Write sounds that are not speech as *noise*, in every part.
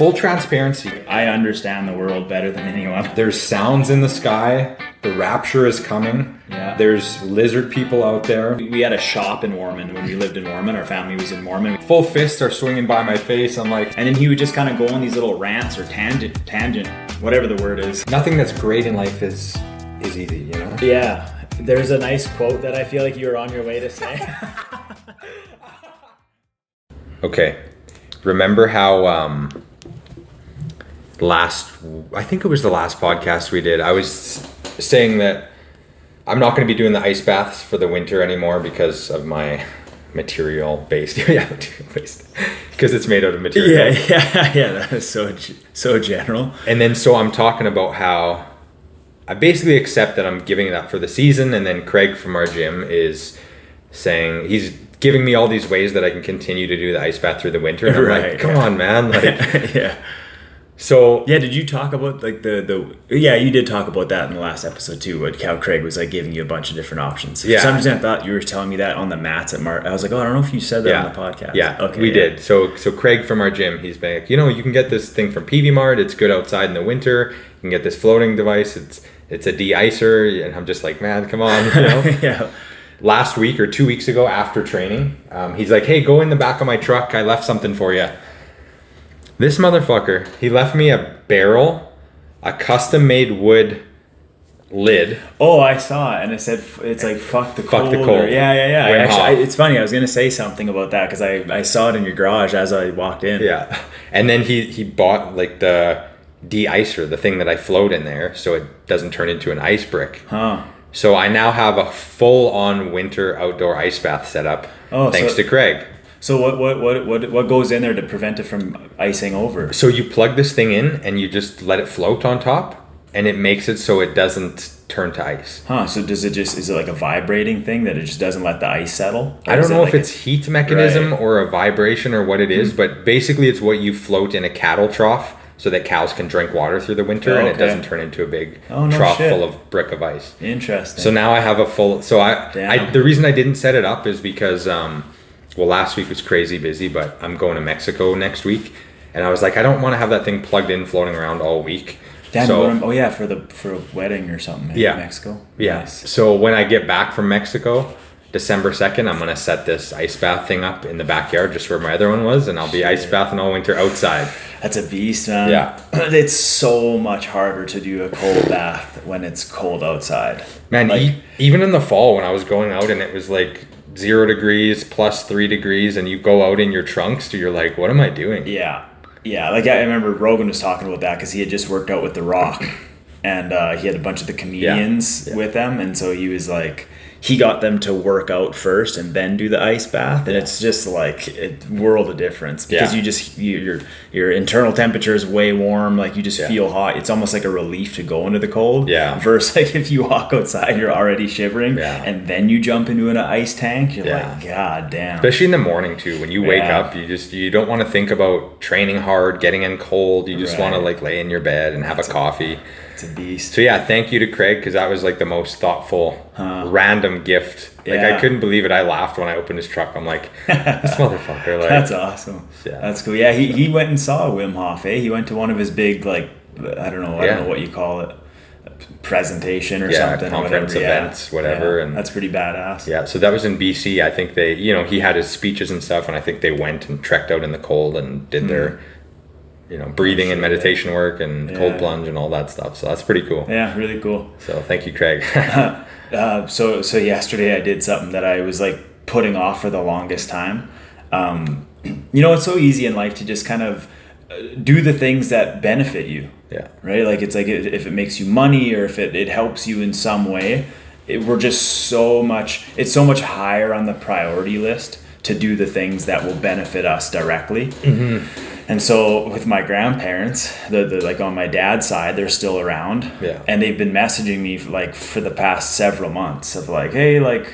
full transparency. I understand the world better than anyone. There's sounds in the sky. The rapture is coming. Yeah. There's lizard people out there. We had a shop in Mormon when we lived in Mormon. Our family was in Mormon. Full fists are swinging by my face. I'm like, And then he would just kind of go on these little rants or tangent, tangent, whatever the word is. nothing that's great in life is is easy, you know. Yeah. There's a nice quote that I feel like you were on your way to say. *laughs* Okay. Remember how um last I think it was the last podcast we did. I was saying that I'm not going to be doing the ice baths for the winter anymore because of my material based. *laughs* yeah, material based. because it's made out of material. yeah, *laughs* yeah, yeah. That is so so general. And then so I'm talking about how I basically accept that I'm giving it up for the season, and then Craig from our gym is saying he's giving me all these ways that I can continue to do the ice bath through the winter. And I'm Right, like, come yeah. on, man. Like, *laughs* yeah. So Yeah, did you talk about like the the yeah, you did talk about that in the last episode too, what Cal Craig was like giving you a bunch of different options. Yeah. For some reason I thought you were telling me that on the mats at Mart. I was like, Oh, I don't know if you said that yeah, on the podcast. yeah, Okay. we yeah. did. So so Craig from our gym, he's been like, you know, you can get this thing from Peavey Mart. It's good outside in the winter. You can get this floating device. It's it's a de-icer, and I'm just like, man, come on, you know. *laughs* yeah. last week or two weeks ago after training, um, he's like, "Hey, go in the back of my truck. I left something for you." This motherfucker, he left me a barrel, a custom-made wood lid. Oh, I saw it, and it said it's like fuck the Fuck cold. the or- cold. yeah, yeah, yeah. I actually, I, it's funny. I was gonna say something about that because I, I saw it in your garage as I walked in. Yeah, and then he he bought like the de-icer, the thing that I float in there, so it doesn't turn into an ice brick. Huh. So I now have a full-on winter outdoor ice bath set up, Oh, thanks so- to Craig. So what, what what what what goes in there to prevent it from icing over? So you plug this thing in and you just let it float on top, and it makes it so it doesn't turn to ice. Huh? So does it just is it like a vibrating thing that it just doesn't let the ice settle? Or I don't it know like if it's heat mechanism Right. Or a vibration or what it is, but basically it's what you float in a cattle trough so that cows can drink water through the winter Oh, and it doesn't turn into a big Oh, no trough shit. full of brick of ice. interesting. So now I have a full. So I, I the reason I didn't set it up is because, um, well, last week was crazy busy, but I'm going to Mexico next week, and I was like, I don't want to have that thing plugged in, floating around all week. Damn, so oh yeah, for the for a wedding or something. in Yeah. Mexico. yeah. Nice. So when I get back from Mexico, December second, I'm gonna set this ice bath thing up in the backyard, just where my other one was, and I'll be ice bathing all winter outside. That's a beast, man. Yeah. *clears throat* it's so much harder to do a cold bath when it's cold outside. Man, Like- e- even in the fall when I was going out and it was like zero degrees plus three degrees, and you go out in your trunks, you're like, what am I doing? Yeah, yeah. Like I remember Rogan was talking about that because he had just worked out with The Rock, and uh, he had a bunch of the comedians Yeah. with them, and so he was like, he got them to work out first and then do the ice bath, and it's just like a world of difference because Yeah. you just you, your your internal temperature is way warm, like you just Yeah. feel hot. It's almost like a relief to go into the cold. Yeah. Versus *laughs* like if you walk outside, you're already shivering, Yeah. and then you jump into an ice tank, you're Yeah. like, God damn. especially in the morning too when you wake Yeah. up you just you don't want to think about training hard getting in cold you just want to like lay in your bed and have a coffee It's a beast. so yeah thank you to craig because that was like the most thoughtful random gift like Yeah. i couldn't believe it i laughed when i opened his truck i'm like this *laughs* motherfucker like That's awesome. Yeah. That's cool. Yeah, he, he went and saw Wim Hof. Eh? He went to one of his big like I don't know I Yeah. don't know what you call it presentation or Yeah, something. conference, whatever. Yeah. events, whatever, Yeah. and- that's pretty badass. yeah so that was in bc i think they you know he had his speeches and stuff and i think they went and trekked out in the cold and did their you know breathing and Hmm. Meditation work and cold plunge and all that stuff so that's pretty cool Yeah, really cool. so thank you craig *laughs* Uh, so so yesterday I did something that I was like putting off for the longest time. Um, *clears throat* you know, it's so easy in life to just kind of uh, do the things that benefit you. yeah right? Like it's like if it makes you money or if it, it helps you in some way, it, we're just so much, it's so much higher on the priority list to do the things that will benefit us directly. And so with my grandparents, the, the like on my dad's side, they're still around. Yeah. And they've been messaging me for like for the past several months of like, hey, like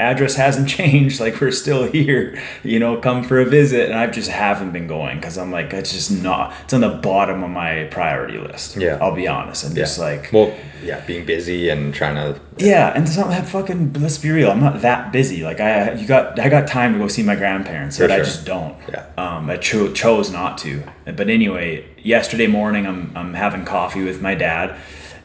address hasn't *laughs* changed. Like we're still here. You know, come for a visit. And I just haven't been going because I'm like, it's just not. It's on the bottom of my priority list. Yeah. I'll be honest. I'm just like, well, yeah, being busy and trying to. yeah, and it's not that fucking. Let's be real. I'm not that busy. Like I, you got, I got time to go see my grandparents, For but I just don't. Yeah. Um, I cho- chose not to. But anyway, yesterday morning, I'm I'm having coffee with my dad,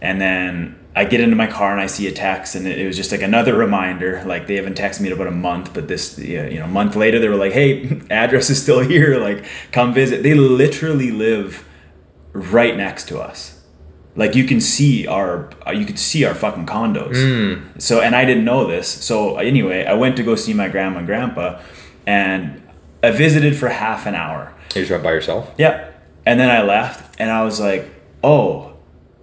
and then I get into my car and I see a text, and it, was just like another reminder. Like they haven't texted me in about a month, but this, you know, a month later, they were like, "Hey, *laughs* address is still here. Like, come visit." They literally live right next to us. Like you can see our, uh, you could see our fucking condos. So, and I didn't know this. So anyway, I went to go see my grandma and grandpa, and I visited for half an hour. You just went by yourself. Yeah. And then I left and I was like, oh,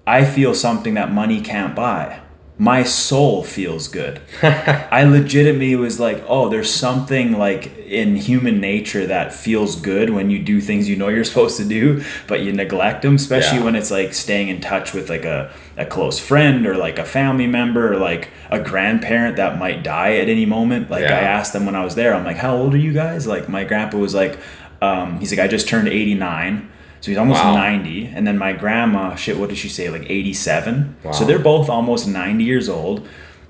I feel something that money can't buy. My soul feels good. *laughs* I legitimately was like, oh, there's something like in human nature that feels good when you do things you know you're *laughs* supposed to do, but you neglect them, especially Yeah. when it's like staying in touch with like a, a close friend or like a family member or like a grandparent that might die at any moment. Like Yeah. I asked them when I was there, I'm like, how old are you guys? Like my grandpa was like, um, he's like, I just turned 89. So he's almost Wow. 90. And then my grandma, shit, what did she say? Like 87. Wow. So they're both almost 90 years old.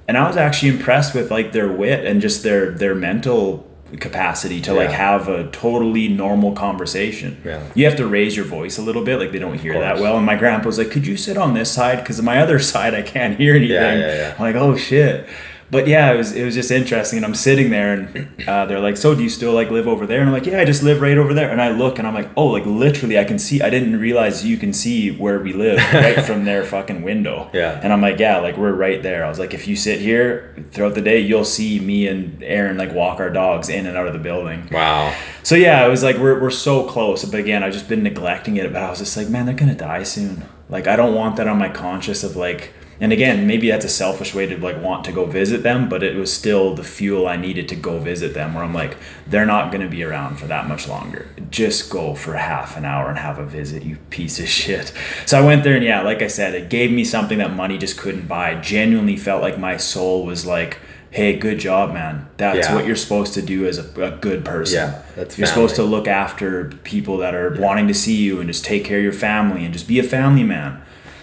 And I was actually impressed with like their wit and just their their mental capacity to like have a totally normal conversation. Yeah. You have to raise your voice a little bit, like they don't hear that well. And my grandpa was like, "Could you sit on this side? Because my other *laughs* side, I can't hear anything." Yeah, yeah, yeah. I'm like, "Oh shit." But yeah, it was it was just interesting, and I'm sitting there, and uh, they're like, "So do you still like live over there?" And I'm like, "Yeah, I just live right over there." And I look, and I'm like, "Oh, like literally, I can see. I didn't realize you can see where we live *laughs* right from their fucking window." Yeah. And I'm like, "Yeah, like we're right there." I was like, "If you sit here throughout the day, you'll see me and Aaron like walk our dogs in and out of the building." Wow. So yeah, it was like we're, we're so close. But again, I've just been neglecting it. But I was just like, man, they're gonna die soon. Like I don't want that on my conscience of like. And again, maybe that's a selfish way to like want to go visit them, but it was still the fuel I needed to go visit them. Where I'm like, they're not gonna be around for that much longer. Just go for half an hour and have a visit, you piece of shit. So I went there, and yeah, like I said, it gave me something that money just couldn't buy. Genuinely felt like my soul was like. Hey, good job, man. That's Yeah. what you're supposed to do as a, a good person. Yeah, that's You're supposed to look after people that are wanting to see you and just take care of your family and just be a family man.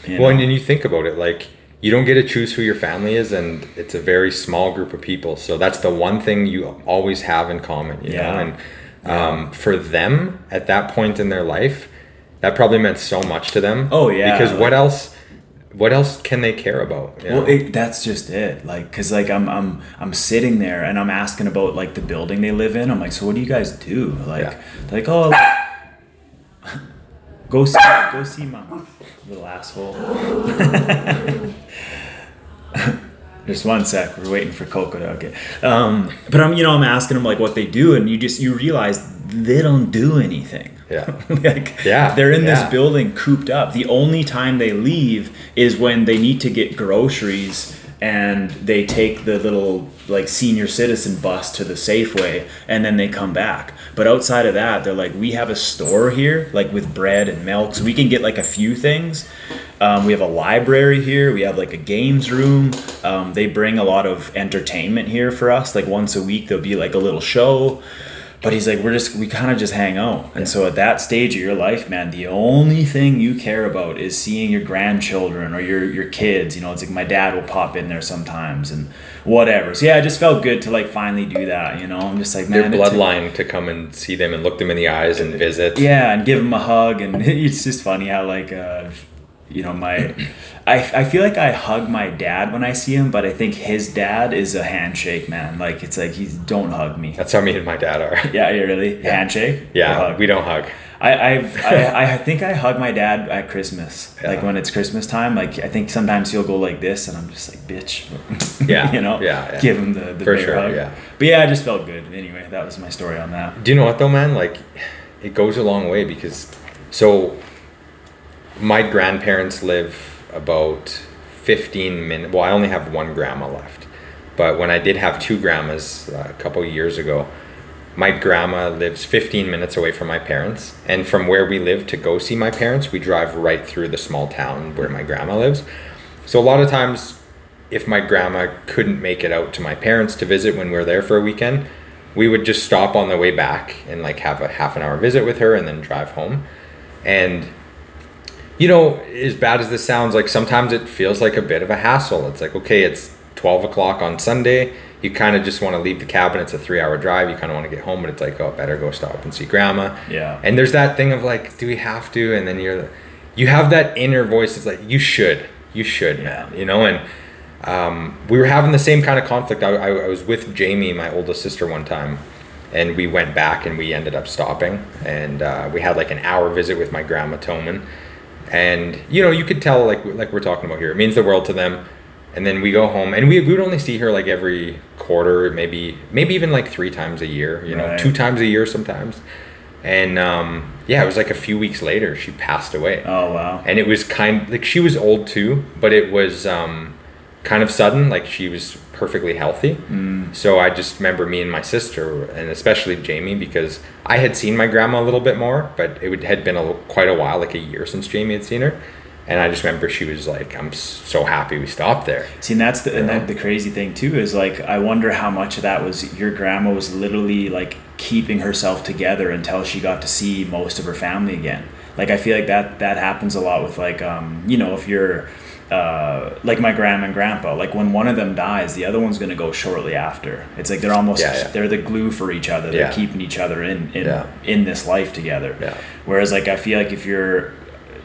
you Well, and know? you think about it, like you don't get to choose who your family is, and it's a very small group of people. So that's the one thing you always have in common, you Yeah. know. And um, for them at that point in their life, that probably meant so much to them. Oh, yeah, Because like- what else? What else can they care about? you well, know? it, that's just it. Like, cause like I'm I'm I'm sitting there and I'm asking about like the building they live in. I'm like, so what do you guys do? Like, Yeah. they're like oh, *laughs* go see go see mom, little asshole. *laughs* Just one sec. We're waiting for Coco to okay. Um, but I'm, you know, I'm asking them like what they do, and you just you realize they don't do anything. yeah. *laughs* like, Yeah, they're in yeah. this building cooped up. The only time they leave is when they need to get groceries and they take the little like senior citizen bus to the Safeway and then they come back. But outside of that, they're like, we have a store here, like with bread and milk, so we can get like a few things. Um, we have a library here. We have like a games room. Um, they bring a lot of entertainment here for us. Like once a week, there'll be like a little show. But he's like, we're just, we kind of just hang out. And so at that stage of your life, man, the only thing you care about is seeing your grandchildren or your, your kids. You know, it's like my dad will pop in there sometimes and whatever. So yeah, it just felt good to like finally do that. You know, I'm just like, Their man, took- bloodline to come and see them and look them in the eyes and visit. yeah, and give them a hug, and *laughs* it's just funny how like uh, you know my, I I feel like I hug my dad when I see him, but I think his dad is a handshake man. Like it's like he's don't hug me. That's how me and my dad are. *laughs* Yeah, you really handshake. Yeah, we don't hug. I I've, I I think I hug my dad at Christmas. Yeah. Like when it's Christmas time, like I think sometimes he'll go like this, and I'm just like, bitch. *laughs* Yeah, you know. yeah, yeah. Give him the the For sure, hug. yeah. But yeah, I just felt good. Anyway, that was my story on that. Do you know what though, man? Like, it goes a long way because, so, my grandparents live about fifteen minutes. Well, I only have one grandma left, but when I did have two grandmas uh, a couple years ago, my grandma lives fifteen minutes away from my parents, and from where we live to go see my parents, we drive right through the small town where my grandma lives. So a lot of times if my grandma couldn't make it out to my parents to visit when we were there for a weekend, we would just stop on the way back and like have a half an hour visit with her and then drive home. And you know, as bad as this sounds, like sometimes it feels like a bit of a hassle. It's like, okay, it's 12 o'clock on Sunday. You kind of just want to leave the cabin. It's a three hour drive. You kind of want to get home, but it's like, oh, better go stop and see grandma. Yeah. And there's that thing of like, do we have to? And then you're, you have that inner voice that's like, you should, you should, man, you know? And um, we were having the same kind of conflict. I, I, I was with Jamie, my oldest sister, one time, and we went back and we ended up stopping. And uh, we had like an hour visit with my grandma Toman and you know you could tell like like we're talking about here it means the world to them and then we go home and we, we would only see her like every quarter maybe maybe even like three times a year you know Right. two times a year sometimes and um, yeah it was like a few weeks later she passed away Oh wow. and it was kind like she was old too but it was um, kind of sudden like she was perfectly healthy. So i just remember me and my sister and especially jamie because i had seen my grandma a little bit more but it would, had been a, little- quite a while like a year since jamie had seen her. And i just remember she was like i'm so happy we stopped there. See, and that's the and that, the crazy thing too is like I wonder how much of that was your grandma was literally like keeping herself together until she got to see most of her family again. Like I feel like that that happens a lot with like um you know if you're uh, like my grandma and grandpa like when one of them dies the other one's gonna go shortly after it's like they're almost Yeah, yeah. they're the glue for each other they're Yeah. keeping each other in in, in this life together. Whereas like I feel like if you're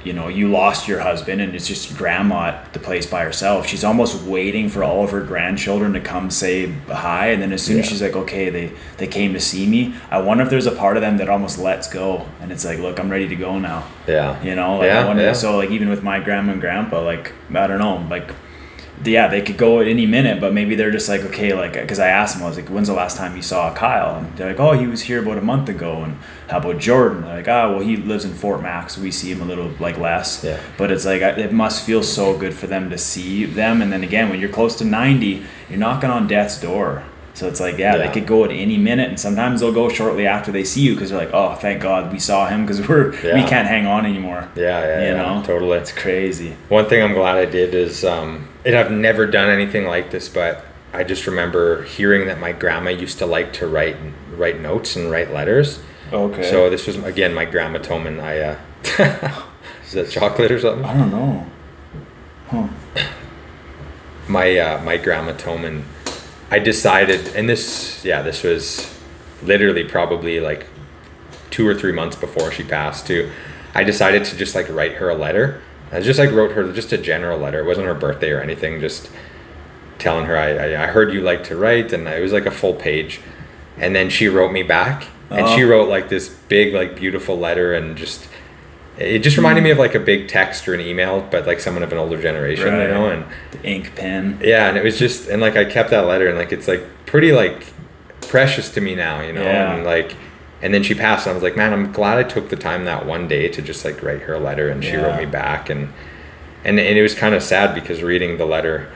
you know, you lost your husband and it's just grandma at the place by herself. She's almost waiting for all of her grandchildren to come say hi and then as soon as she's like, Okay, they they came to see me, I wonder if there's a part of them that almost lets go and it's like, Look, I'm ready to go now. yeah You know, like I Yeah, wonder yeah. so like even with my grandma and grandpa, like I don't know, like yeah, they could go at any minute, but maybe they're just like, okay, like, because I asked them, I was like, when's the last time you saw Kyle? And they're like, oh, he was here about a month ago. And how about Jordan? They're like, ah, well, he lives in Fort Mac. We see him a little like less. Yeah. But it's like, it must feel so good for them to see them. And then again, when you're close to 90, you're knocking on death's door. So it's like, yeah, Yeah. they could go at any minute, and sometimes they'll go shortly after they see you because they're like, "Oh, thank God we saw him because *laughs* we're we can't hang on anymore." yeah yeah, You yeah know? totally It's crazy. One thing I'm glad I did is, um, and I've never done anything like this, but I just remember hearing that my grandma used to like to write write notes and write letters. Okay. So this was again my grandma Toman. I uh, *laughs* is that chocolate or something? I don't know. Huh. My uh, my grandma Toman, I decided, and this yeah, this was literally probably like two or three months before she passed too. I decided to just like write her a letter. I just like wrote her just a general letter. It wasn't her birthday or anything. Just telling her I, I, I heard you like to write, and it was like a full page. And then she wrote me back, and she Oh. wrote like this big like beautiful letter, and just it just reminded me of like a big text or an email, but like someone of an older generation, Right. you know, and The ink pen. yeah and it was just and like i kept that letter and like it's like pretty like precious to me now you know Yeah. and like and then she passed and i was like man i'm glad i took the time that one day to just like write her a letter and she Yeah. wrote me back and and, and it was kind of sad because reading the letter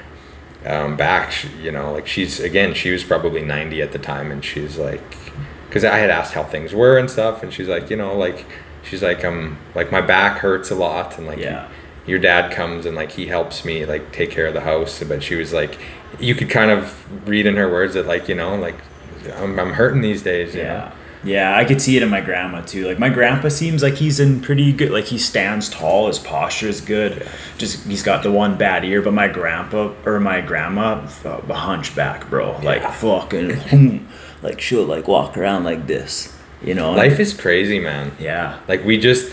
um, back she, you know like she's again she was probably 90 at the time and she's like because i had asked how things were and stuff and she's like you know like she's like um like my back hurts a lot and like Yeah. your dad comes and like he helps me like take care of the house but she was like you could kind of read in her words that like you know like i'm, I'm hurting these days Yeah. know Yeah, I could see it in my grandma too. Like my grandpa seems like he's in pretty good. Like he stands tall, his posture is good. Just he's got the one bad ear, but my grandpa or my grandma, a hunchback, bro. Like fucking, *laughs* like she'll like walk around like this, you know. life is crazy man Yeah. like we just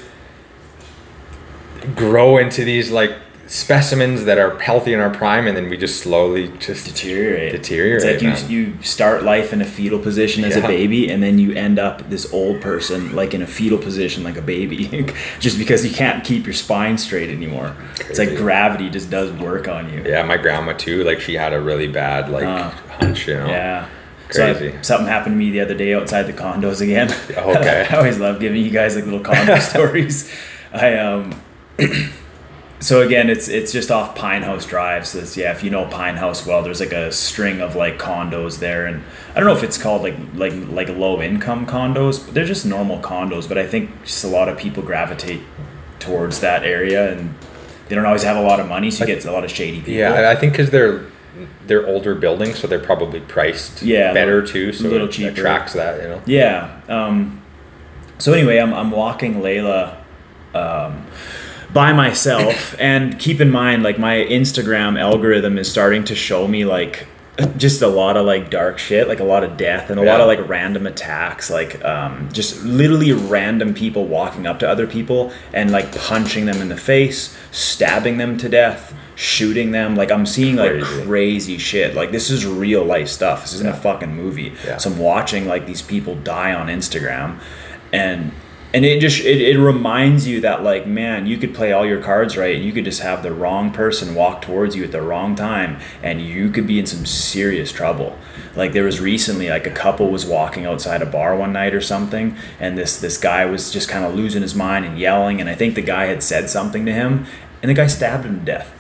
grow into these like specimens that are healthy in our prime and then we just slowly just deteriorate. Deteriorate, It's like man. you you start life in a fetal position as a baby, and then you end up this old person like in a fetal position like a baby, *laughs* just because you can't keep your spine straight anymore. It's like gravity just does work on you. yeah my grandma too like she had a really bad like Uh, hunch you know Yeah. Crazy. So, something happened to me the other day outside the condos again. *laughs* Okay. *laughs* I always love giving you guys like little condo *laughs* stories. I um. *clears throat* So again, it's it's just off Pine House Drive. So it's, yeah, if you know Pine House well, there's like a string of like condos there, and I don't know if it's called like like like low income condos, but they're just normal condos. But I think just a lot of people gravitate towards that area, and they don't always have a lot of money, so you get a lot of shady people. yeah I- i think because they're they're older buildings, so they're probably priced Yeah, better too. So little it cheaper. attracts that, you know. Yeah. Um, so anyway, I'm, I'm walking Layla um, by myself, *laughs* and keep in mind, like my Instagram algorithm is starting to show me like just a lot of like dark shit, like a lot of death and a lot of like random attacks, like um, just literally random people walking up to other people and like punching them in the face, stabbing them to death. Shooting them, like I'm seeing like Crazy. crazy shit. Like this is real life stuff. This isn't a fucking movie. Yeah. So I'm watching like these people die on Instagram, and and it just it, it reminds you that like man, you could play all your cards right, and you could just have the wrong person walk towards you at the wrong time, and you could be in some serious trouble. Like there was recently like a couple was walking outside a bar one night or something, and this this guy was just kind of losing his mind and yelling, and I think the guy had said something to him, and the guy stabbed him to death.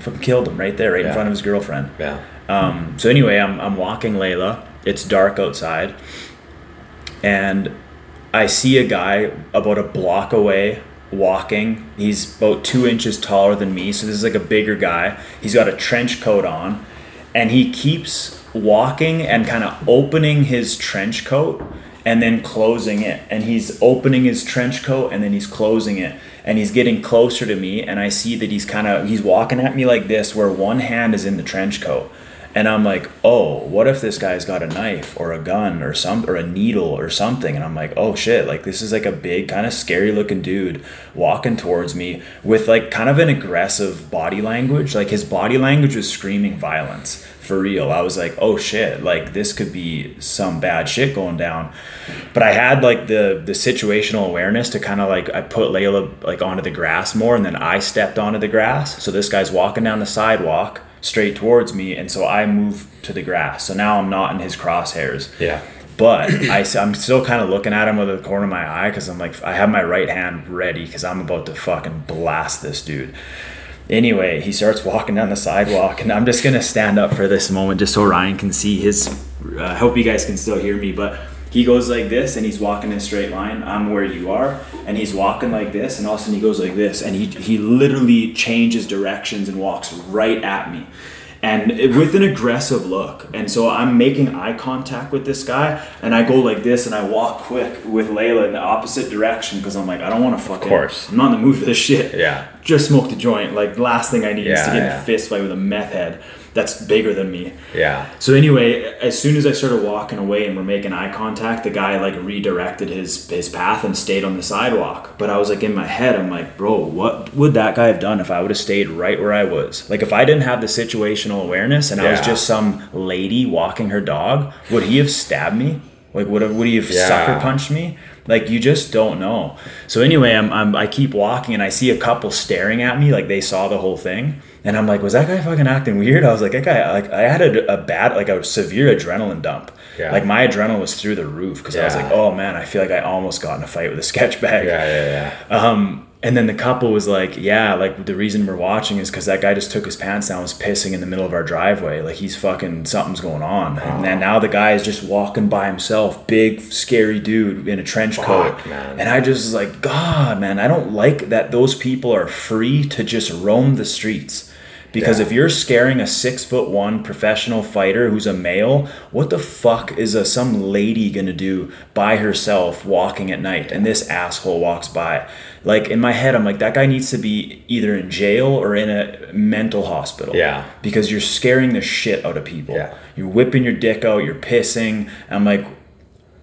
Fucking killed him right there, right in front of his girlfriend. Yeah. Um, so anyway, I'm, I'm walking Layla. It's dark outside, and I see a guy about a block away walking. He's about two inches taller than me, so this is like a bigger guy. He's got a trench coat on, and he keeps walking and kind of opening his trench coat and then closing it. And he's opening his trench coat and then he's closing it. And he's getting closer to me, and I see that he's kind of he's walking at me like this, where one hand is in the trench coat. And I'm like, oh, what if this guy's got a knife or a gun or some or a needle or something? And I'm like, oh shit, like this is like a big kind of scary looking dude walking towards me with like kind of an aggressive body language. Like his body language was screaming violence for real. I was like, oh shit, like this could be some bad shit going down. But I had like the the situational awareness to kind of like I put Layla like onto the grass more and then I stepped onto the grass. So this guy's walking down the sidewalk straight towards me and so I move to the grass. So now I'm not in his crosshairs. Yeah. But I, I'm still kind of looking at him with the corner of my eye because I'm like, I have my right hand ready because I'm about to fucking blast this dude. Anyway, he starts walking down the sidewalk, and I'm just gonna stand up for this moment just so Ryan can see his. uh, I hope you guys can still hear me, but he goes like this, and he's walking in a straight line. I'm where you are, and he's walking like this, and all of a sudden he goes like this, and he he literally changes directions and walks right at me and with an aggressive look. And so I'm making eye contact with this guy, and I go like this, and I walk quick with Layla in the opposite direction because I'm like, I don't want to fucking. course. I'm not in the mood for this shit. Yeah. Just smoked a joint. Like last thing I need is to get in a fist fight with a meth head that's bigger than me. Yeah. So anyway, as soon as I started walking away and we're making eye contact, the guy like redirected his his path and stayed on the sidewalk. But I was like in my head, I'm like, bro, what would that guy have done if I would have stayed right where I was? Like if I didn't have the situational awareness and I was just some lady walking her dog, would he have stabbed me? Like would have, would he have Yeah. sucker punched me? Like you just don't know. So anyway, I'm, I'm I keep walking and I see a couple staring at me like they saw the whole thing, and I'm like, was that guy fucking acting weird? I was like, that guy like I had a, a bad like a severe adrenaline dump. Yeah. Like my adrenaline was through the roof because I was like, oh man, I feel like I almost got in a fight with a *laughs* sketch bag. Yeah. Yeah. Yeah. Um, and then the couple was like, yeah, like the reason we're watching is because that guy just took his pants down, was pissing in the middle of our driveway. Like he's fucking something's going on. Oh. And then now the guy is just walking by himself, big scary dude in a trench coat. Man. And I just was like, God, man, I don't like that those people are free to just roam the streets. Because Yeah. if you're scaring a six foot one professional fighter who's a male, what the fuck is a, some lady gonna do by herself walking at night? And this asshole walks by. Like in my head, I'm like, that guy needs to be either in jail or in a mental hospital. Yeah. Because you're scaring the shit out of people. Yeah. You're whipping your dick out, you're pissing. I'm like,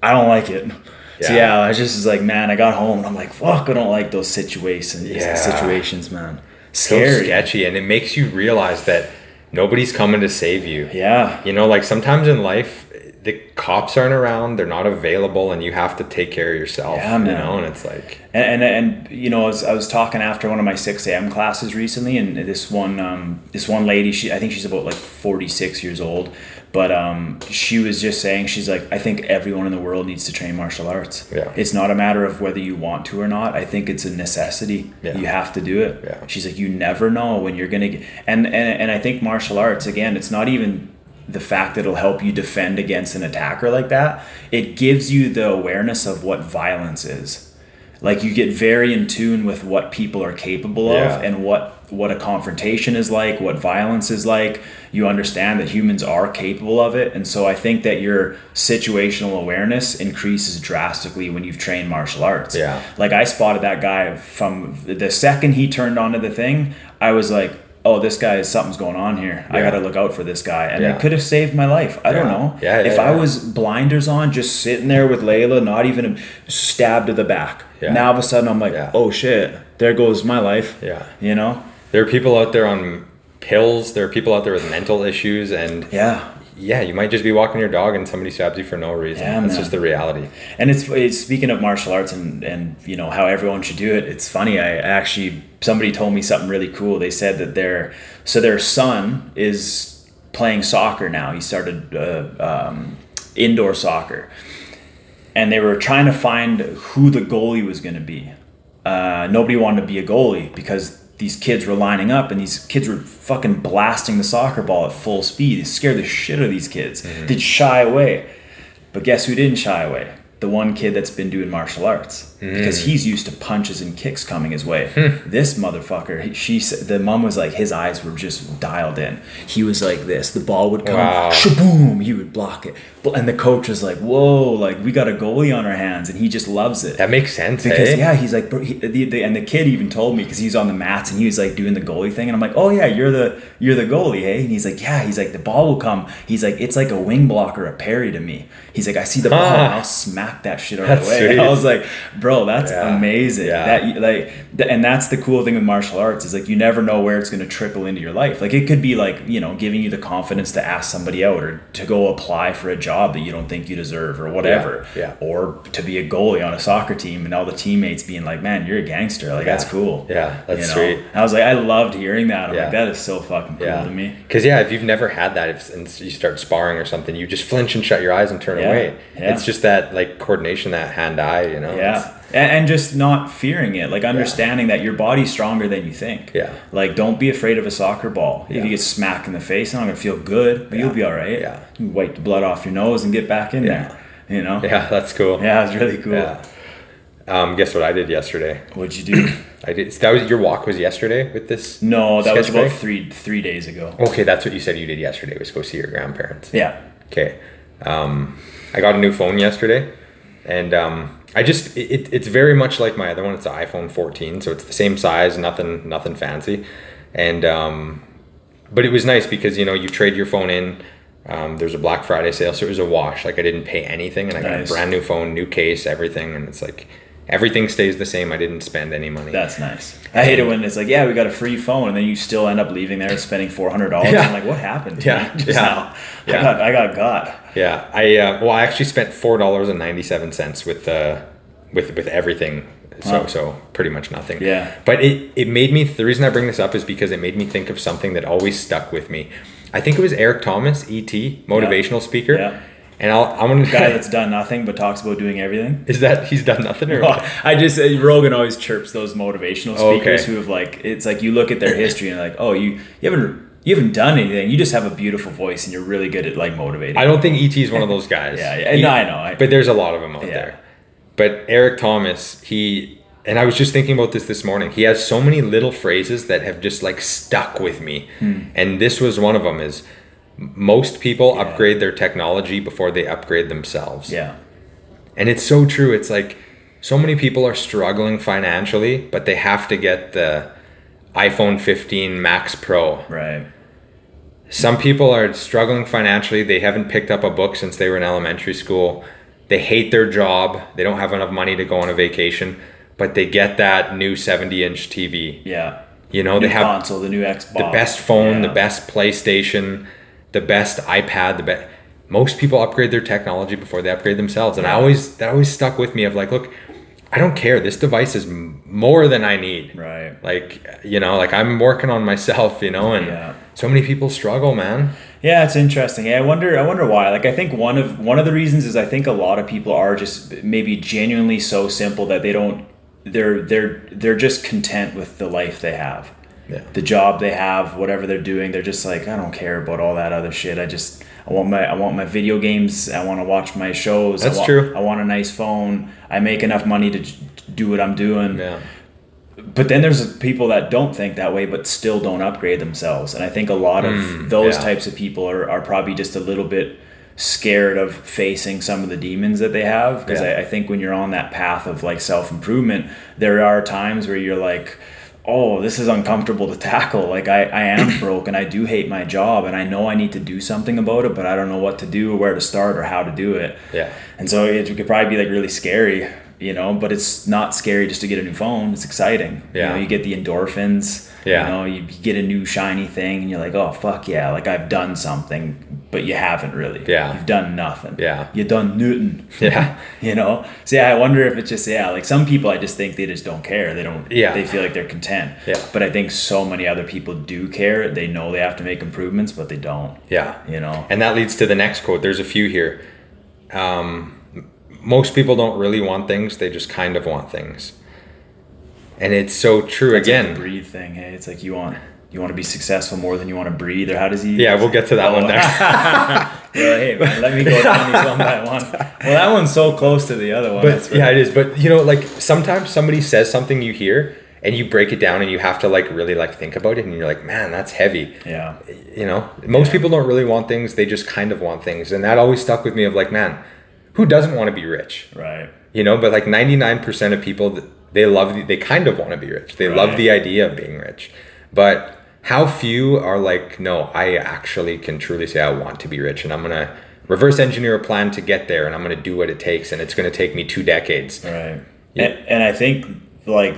I don't like it. *laughs* Yeah. So Yeah. I just was like, man, I got home and I'm like, fuck, I don't like those situations. Yeah. Situations, man. So sketchy, and it makes you realize that nobody's coming to save you. Yeah. You know, like sometimes in life, the cops aren't around, they're not available, and you have to take care of yourself. Yeah, You know, and it's like, And, and and you know, I was, I was talking after one of my six a.m. classes recently, and this one um, this one lady, she I think she's about like forty six years old, but um, she was just saying she's like, I think everyone in the world needs to train martial arts. Yeah. It's not a matter of whether you want to or not. I think it's a necessity. Yeah. You have to do it. Yeah. She's like, you never know when you're gonna get, and and and I think martial arts again, it's not even the fact that it'll help you defend against an attacker like that. It gives you the awareness of what violence is. like you get very in tune with what people are capable of and what what a confrontation is like what violence is like. You understand that humans are capable of it. And so i think that your situational awareness increases drastically when you've trained martial arts. Yeah. like i spotted that guy from the second he turned onto the thing i was like oh this guy is something's going on here. Yeah. i gotta look out for this guy. And Yeah. it could have saved my life. I don't know. Yeah, yeah, if i was blinders on just sitting there with layla not even stabbed to the back. Yeah. now all of a sudden i'm like Yeah. oh shit. There goes my life. Yeah. you know There are people out there on pills. There are people out there with mental issues, and yeah yeah, you might just be walking your dog and somebody stabs you for no reason. Yeah, That's man. just the reality. and it's, it's speaking of martial arts and and you know how everyone should do it it's funny i actually somebody told me something really cool they said that their so their son is playing soccer now he started uh, um, indoor soccer and they were trying to find who the goalie was going to be uh, nobody wanted to be a goalie because these kids were lining up and these kids were fucking blasting the soccer ball at full speed. It scared the shit out of these kids. Mm-hmm. They'd shy away. But guess who didn't shy away? The one kid that's been doing martial arts because mm. he's used to punches and kicks coming his way. Hmm. This motherfucker, she the mom was like, his eyes were just dialed in. He was like this. The ball would come, Wow. shaboom, he would block it. And the coach was like, whoa, like we got a goalie on our hands, and he just loves it. That makes sense. Because hey? yeah, he's like, bro, he, the, the, and the kid even told me because he was on the mats and he was like doing the goalie thing, and I'm like, oh yeah, you're the you're the goalie, hey? And he's like, yeah, he's like the ball will come. He's like, it's like a wing block or a parry to me. He's like, I see the ball, I'll smack that shit out of the That's way. And *laughs* I was like, bro, that's Yeah. amazing. Yeah. That like, th- and that's the cool thing with martial arts is like you never know where it's gonna trickle into your life. Like it could be like you know giving you the confidence to ask somebody out or to go apply for a job that you don't think you deserve or whatever yeah. or to be a goalie on a soccer team and all the teammates being like, "Man, you're a gangster." Like that's cool. Yeah, that's you know? sweet. And I was like, I loved hearing that. I'm Yeah. like, that is so fucking cool Yeah. to me. Because yeah, if you've never had that, if and you start sparring or something, you just flinch and shut your eyes and turn Yeah. away. Yeah. It's just that like coordination, that hand eye, you know. Yeah. It's- And, and just not fearing it, like understanding that your body's stronger than you think. Yeah. Like, don't be afraid of a soccer ball. yeah. If you get smacked in the face, it's not gonna feel good, but Yeah. you'll be all right. Yeah. You wipe the blood off your nose and get back in Yeah. there. You know. yeah, that's cool. Yeah, it was really cool. Yeah. Um, guess what I did yesterday? What'd you do? *clears throat* I did. That was your walk was yesterday with this. no, that was about bag? three three days ago. Okay, that's what you said you did yesterday. Was go see your grandparents. Yeah. Okay. Um, I got a new phone yesterday, and um, I just it, it, it's very much like my other one. It's an iPhone 14, so it's the same size, nothing nothing fancy, and um, but it was nice because you know you trade your phone in. Um, there's a Black Friday sale, so it was a wash. Like I didn't pay anything, and I got a brand new phone, new case, everything, and it's like everything stays the same. I didn't spend any money. That's nice. I hate it when it's like, yeah, we got a free phone, and then you still end up leaving there spending four hundred dollars. *laughs* Yeah. I'm like, what happened? Yeah, *laughs* yeah, now? yeah. I got, I got got. Yeah, I uh, well, I actually spent four dollars and ninety seven cents with uh, with with everything. So Wow. so pretty much nothing. Yeah. But it it made me. The reason I bring this up is because it made me think of something that always stuck with me. I think it was Eric Thomas, ET, motivational speaker. Yeah. And I'll I'm gonna *laughs* Guy that's done nothing but talks about doing everything. is that he's done nothing or Well, I just uh, Rogan always chirps those motivational Oh, speakers okay. who have like it's like you look at their history and like oh you you haven't you haven't done anything you just have a beautiful voice and you're really good at like motivating. I don't think ET is one of those guys. *laughs* Yeah, yeah. He- No, I know. I- but there's a lot of them out Yeah. there. But Eric Thomas, he and I was just thinking about this this morning. He has so many little phrases that have just like stuck with me, Hmm. and this was one of them. Is most people Yeah. upgrade their technology before they upgrade themselves. yeah And it's so true. It's like so many people are struggling financially, but they have to get the iPhone 15 Max Pro. right Some people are struggling financially. They haven't picked up a book since they were in elementary school. They hate their job. They don't have enough money to go on a vacation, but they get that new 70 inch TV. yeah. You know, new they have console the new Xbox the best phone, Yeah. the best PlayStation, the best iPad, the best. Most people upgrade their technology before they upgrade themselves, and I always that always stuck with me. Of like, look, I don't care. This device is more than I need. right. Like, you know, like I'm working on myself. You know, and Yeah. so many people struggle, man. Yeah, it's interesting. Yeah, I wonder. I wonder why. Like, I think one of one of the reasons is I think a lot of people are just maybe genuinely so simple that they don't. They're they're they're just content with the life they have, Yeah. the job they have, whatever they're doing. They're just like, I don't care about all that other shit. I just I want my I want my video games. I want to watch my shows. I That's true. I want a nice phone. I make enough money to do what I'm doing. Yeah. But then there's people that don't think that way, but still don't upgrade themselves. And I think a lot of those Mm, yeah. types of people are, are probably just a little bit scared of facing some of the demons that they have. Because Yeah. I, I think when you're on that path of like self improvement, there are times where you're like, oh, this is uncomfortable to tackle. Like I, I am *coughs* broke and I do hate my job and I know I need to do something about it, but I don't know what to do or where to start or how to do it. Yeah. And so it could probably be like really scary, you know, but it's not scary just to get a new phone. It's exciting. Yeah. You know, you get the endorphins. Yeah. You know, you, you get a new shiny thing and you're like, oh, fuck yeah. Like I've done something, but you haven't really. Yeah. You've done nothing. Yeah. You've done Newton. *laughs* Yeah. *laughs* you know? So yeah, I wonder if it's just, yeah, like some people I just think they just don't care. They don't, Yeah. they feel like they're content. Yeah. But I think so many other people do care. They know they have to make improvements, but they don't, Yeah. you know? And that leads to the next quote. There's a few here. Um, most people don't really want things; they just kind of want things. And it's so true. Like Again, the breathe thing. Hey, it's like you want you want to be successful more than you want to breathe, or how does he? yeah, we'll get to that one Oh. next. *laughs* Well, hey, man, let me go *laughs* down these one by one. Well, that one's so close to the other one. But yeah, it is. But you know, like sometimes somebody says something you hear, and you break it down, and you have to like really like think about it, and you're like, man, that's heavy. yeah, You know, most people don't really want things; they just kind of want things, and that always stuck with me. Of like, man, who doesn't want to be rich? right. you know but like 99% of people they love the, they kind of want to be rich they love the idea of being rich but how few are like no i actually can truly say i want to be rich and i'm gonna reverse engineer a plan to get there and i'm gonna do what it takes and it's gonna take me two decades Right. Yeah. And, and I think like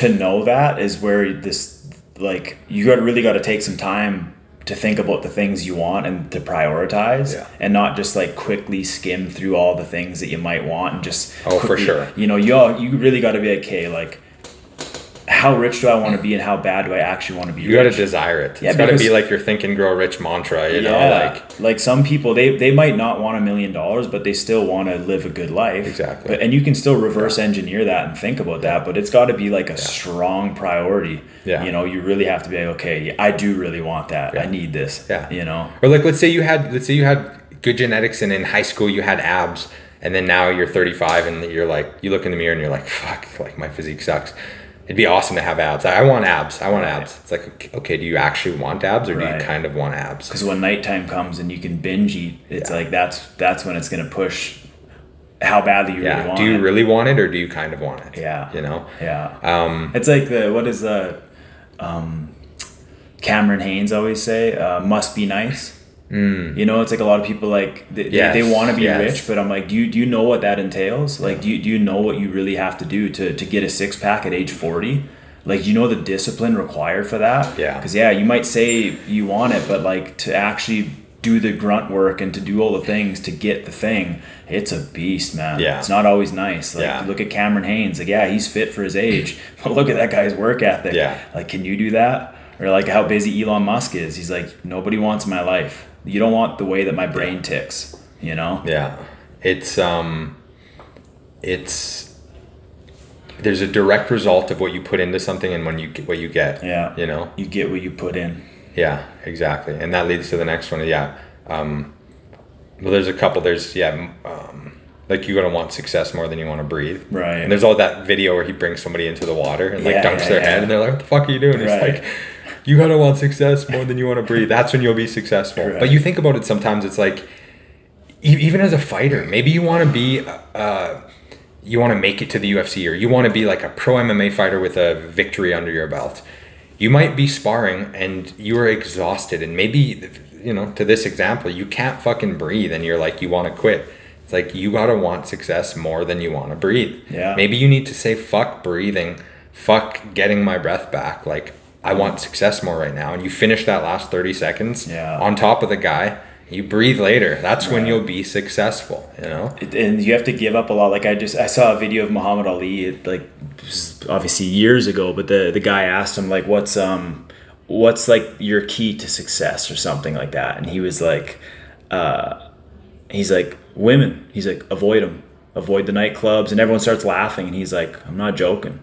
to know that is where this like you got really got to take some time to think about the things you want and to prioritize Yeah. and not just like quickly skim through all the things that you might want and just Oh, for sure. you know you all, you really got to be like okay like how rich do I want to be and how bad do I actually want to be you gotta desire it. Yeah, it's gotta be like your think and grow rich mantra you know like like some people they they might not want a million dollars but they still want to live a good life. Exactly. but, and you can still reverse engineer that and think about that but it's got to be like a strong priority. Yeah. you know you really have to be like okay i do really want that. I need this Yeah. you know? Or like let's say you had let's say you had good genetics and in high school you had abs and then now you're 35 and you're like you look in the mirror and you're like fuck like my physique sucks. It'd be awesome to have abs. I want abs. I want Right. abs. It's like okay, do you actually want abs or do you kind of want abs? because when nighttime comes and you can binge eat it's Yeah. like that's that's when it's going to push how badly you really Yeah. want Do you it. really want it or do you kind of want it? Yeah. You know? Yeah. Um It's like the what is the um, Cameron Hanes always say? Uh, must be nice. Mm. You know, it's like a lot of people like they, Yes, they, want to be yes. rich, but I'm like, do you do you know what that entails? Like, do you do you know what you really have to do to to get a six pack at age forty? Like, you know the discipline required for that. Yeah. Because yeah, you might say you want it, but like to actually do the grunt work and to do all the things to get the thing, it's a beast, man. Yeah. It's not always nice. Like, Yeah. look at Cameron Hanes. Like, yeah, he's fit for his age, *laughs* but look at that guy's work ethic. Yeah. Like, can you do that? Or like how busy Elon Musk is. He's like, nobody wants my life. You don't want the way that my brain ticks. You know? Yeah. It's um it's there's a direct result of what you put into something and when you get what you get. Yeah. You know? You get what you put in. Yeah, exactly. And that leads to the next one. Yeah. Um, well, there's a couple. There's, yeah, um, like you're to want success more than you want to breathe. Right. And there's all that video where he brings somebody into the water and like Yeah, dunks yeah, their yeah. head and they're like, what the fuck are you doing? Right. It's like, you got to want success more than you want to breathe. That's when you'll be successful. Right. But you think about it sometimes, it's like, even as a fighter, maybe you want to be, uh, you want to make it to the UFC or you want to be like a pro MMA fighter with a victory under your belt. You might be sparring and you are exhausted, and maybe, you know, to this example, you can't fucking breathe and you're like, you want to quit. It's like you gotta want success more than you want to breathe. Yeah. Maybe you need to say, fuck breathing, fuck getting my breath back. Like, I want success more right now. And you finish that last 30 seconds Yeah. on top of the guy, you breathe later. That's when you'll be successful, you know? It- and you have to give up a lot. Like I just I saw a video of Muhammad Ali, like obviously years ago, but the the guy asked him like, "What's um, what's like your key to success or something like that?" And he was like, uh, he's like women. He's like avoid them, avoid the nightclubs, and everyone starts laughing. And he's like, I'm not joking.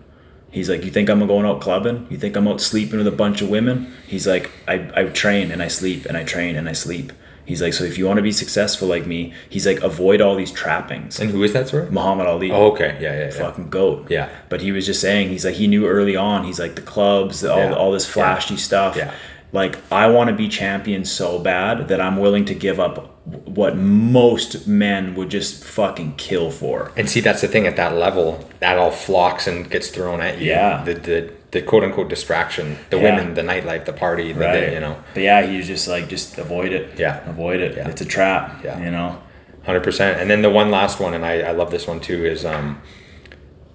He's like, you think I'm going out clubbing? You think I'm out sleeping with a bunch of women? He's like, I, I train and I sleep and I train and I sleep. He's like, so if you want to be successful like me, he's like, avoid all these trappings. And who is that sir? Muhammad Ali. Oh, okay. Yeah, yeah, yeah. Fucking goat. Yeah. But he was just saying, he's like, he knew early on, he's like, the clubs, all, Yeah. all this flashy stuff. Yeah. Like, I want to be champion so bad that I'm willing to give up what most men would just fucking kill for. And see, that's the thing at that level, that all flocks and gets thrown at you. Yeah. The the, the quote unquote distraction, the Yeah. women, the nightlife, the party, the, Right. you know, But yeah, he was just like, just avoid it. Yeah. Avoid it. Yeah. It's a trap. Yeah. You know? hundred percent. And then the one last one, and I, I love this one too, is um,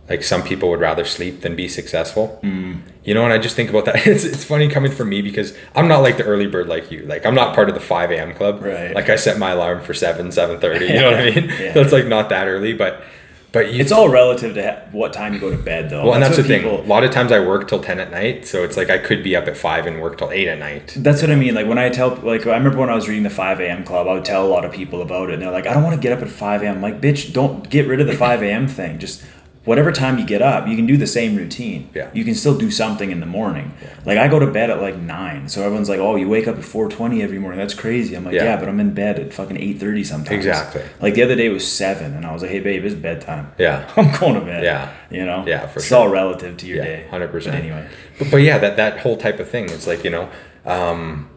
like some people would rather sleep than be successful. Mm. You know, and I just think about that. *laughs* It's it's funny coming from me because I'm not like the early bird like you. Like I'm not part of the five a.m. club. Right. Like I set my alarm for seven, seven thirty. You know what I *laughs* mean? Yeah. So it's like not that early, but but you, It's all relative to ha- what time you go to bed, though. Well, and that's, the what thing. A lot of times I work till ten at night, so it's like I could be up at five and work till eight at night. That's what I mean. Like when I tell, like I remember when I was reading the 5 a.m. club, I would tell a lot of people about it, and they're like, "I don't want to get up at 5 a.m." I'm like, bitch, don't get rid of the 5 a.m. thing. Just whatever time you get up, you can do the same routine. Yeah. You can still do something in the morning. Yeah. Like I go to bed at like nine, so everyone's like, "Oh, you wake up at 4:20 every morning? That's crazy." I'm like, Yeah. "Yeah, but I'm in bed at fucking 8:30 sometimes." Exactly. Like the other day was seven, and I was like, "Hey, babe, it's bedtime." Yeah. *laughs* I'm going to bed. Yeah. You know. Yeah, for it's sure. all relative to your Yeah, day. 100%. Anyway. But, but yeah, that that whole type of thing. It's like you know, um,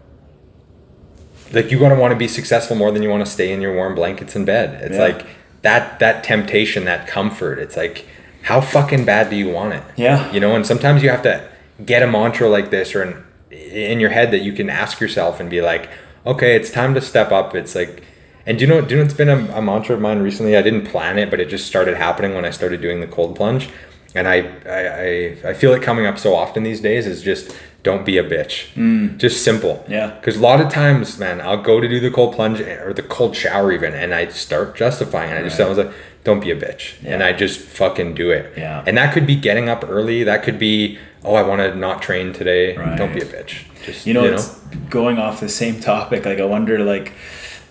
like you're gonna want to be successful more than you want to stay in your warm blankets in bed. It's Yeah. like that that temptation, that comfort. It's like how fucking bad do you want it? Yeah. You know, and sometimes you have to get a mantra like this or in, in your head that you can ask yourself and be like, okay, it's time to step up. It's like, and do you know, do you know, it's been a, a mantra of mine recently. I didn't plan it, but it just started happening when I started doing the cold plunge. And I, I, I, I feel it coming up so often these days is just don't be a bitch. Mm. Just simple. Yeah. Because a lot of times, man, I'll go to do the cold plunge or the cold shower even, and I start justifying. And I just Right. I was like, don't be a bitch, and I just fucking do it. Yeah. And that could be getting up early. That could be, oh, I want to not train today. Right. Don't be a bitch. Just you know, it's going off the same topic. Like I wonder, like,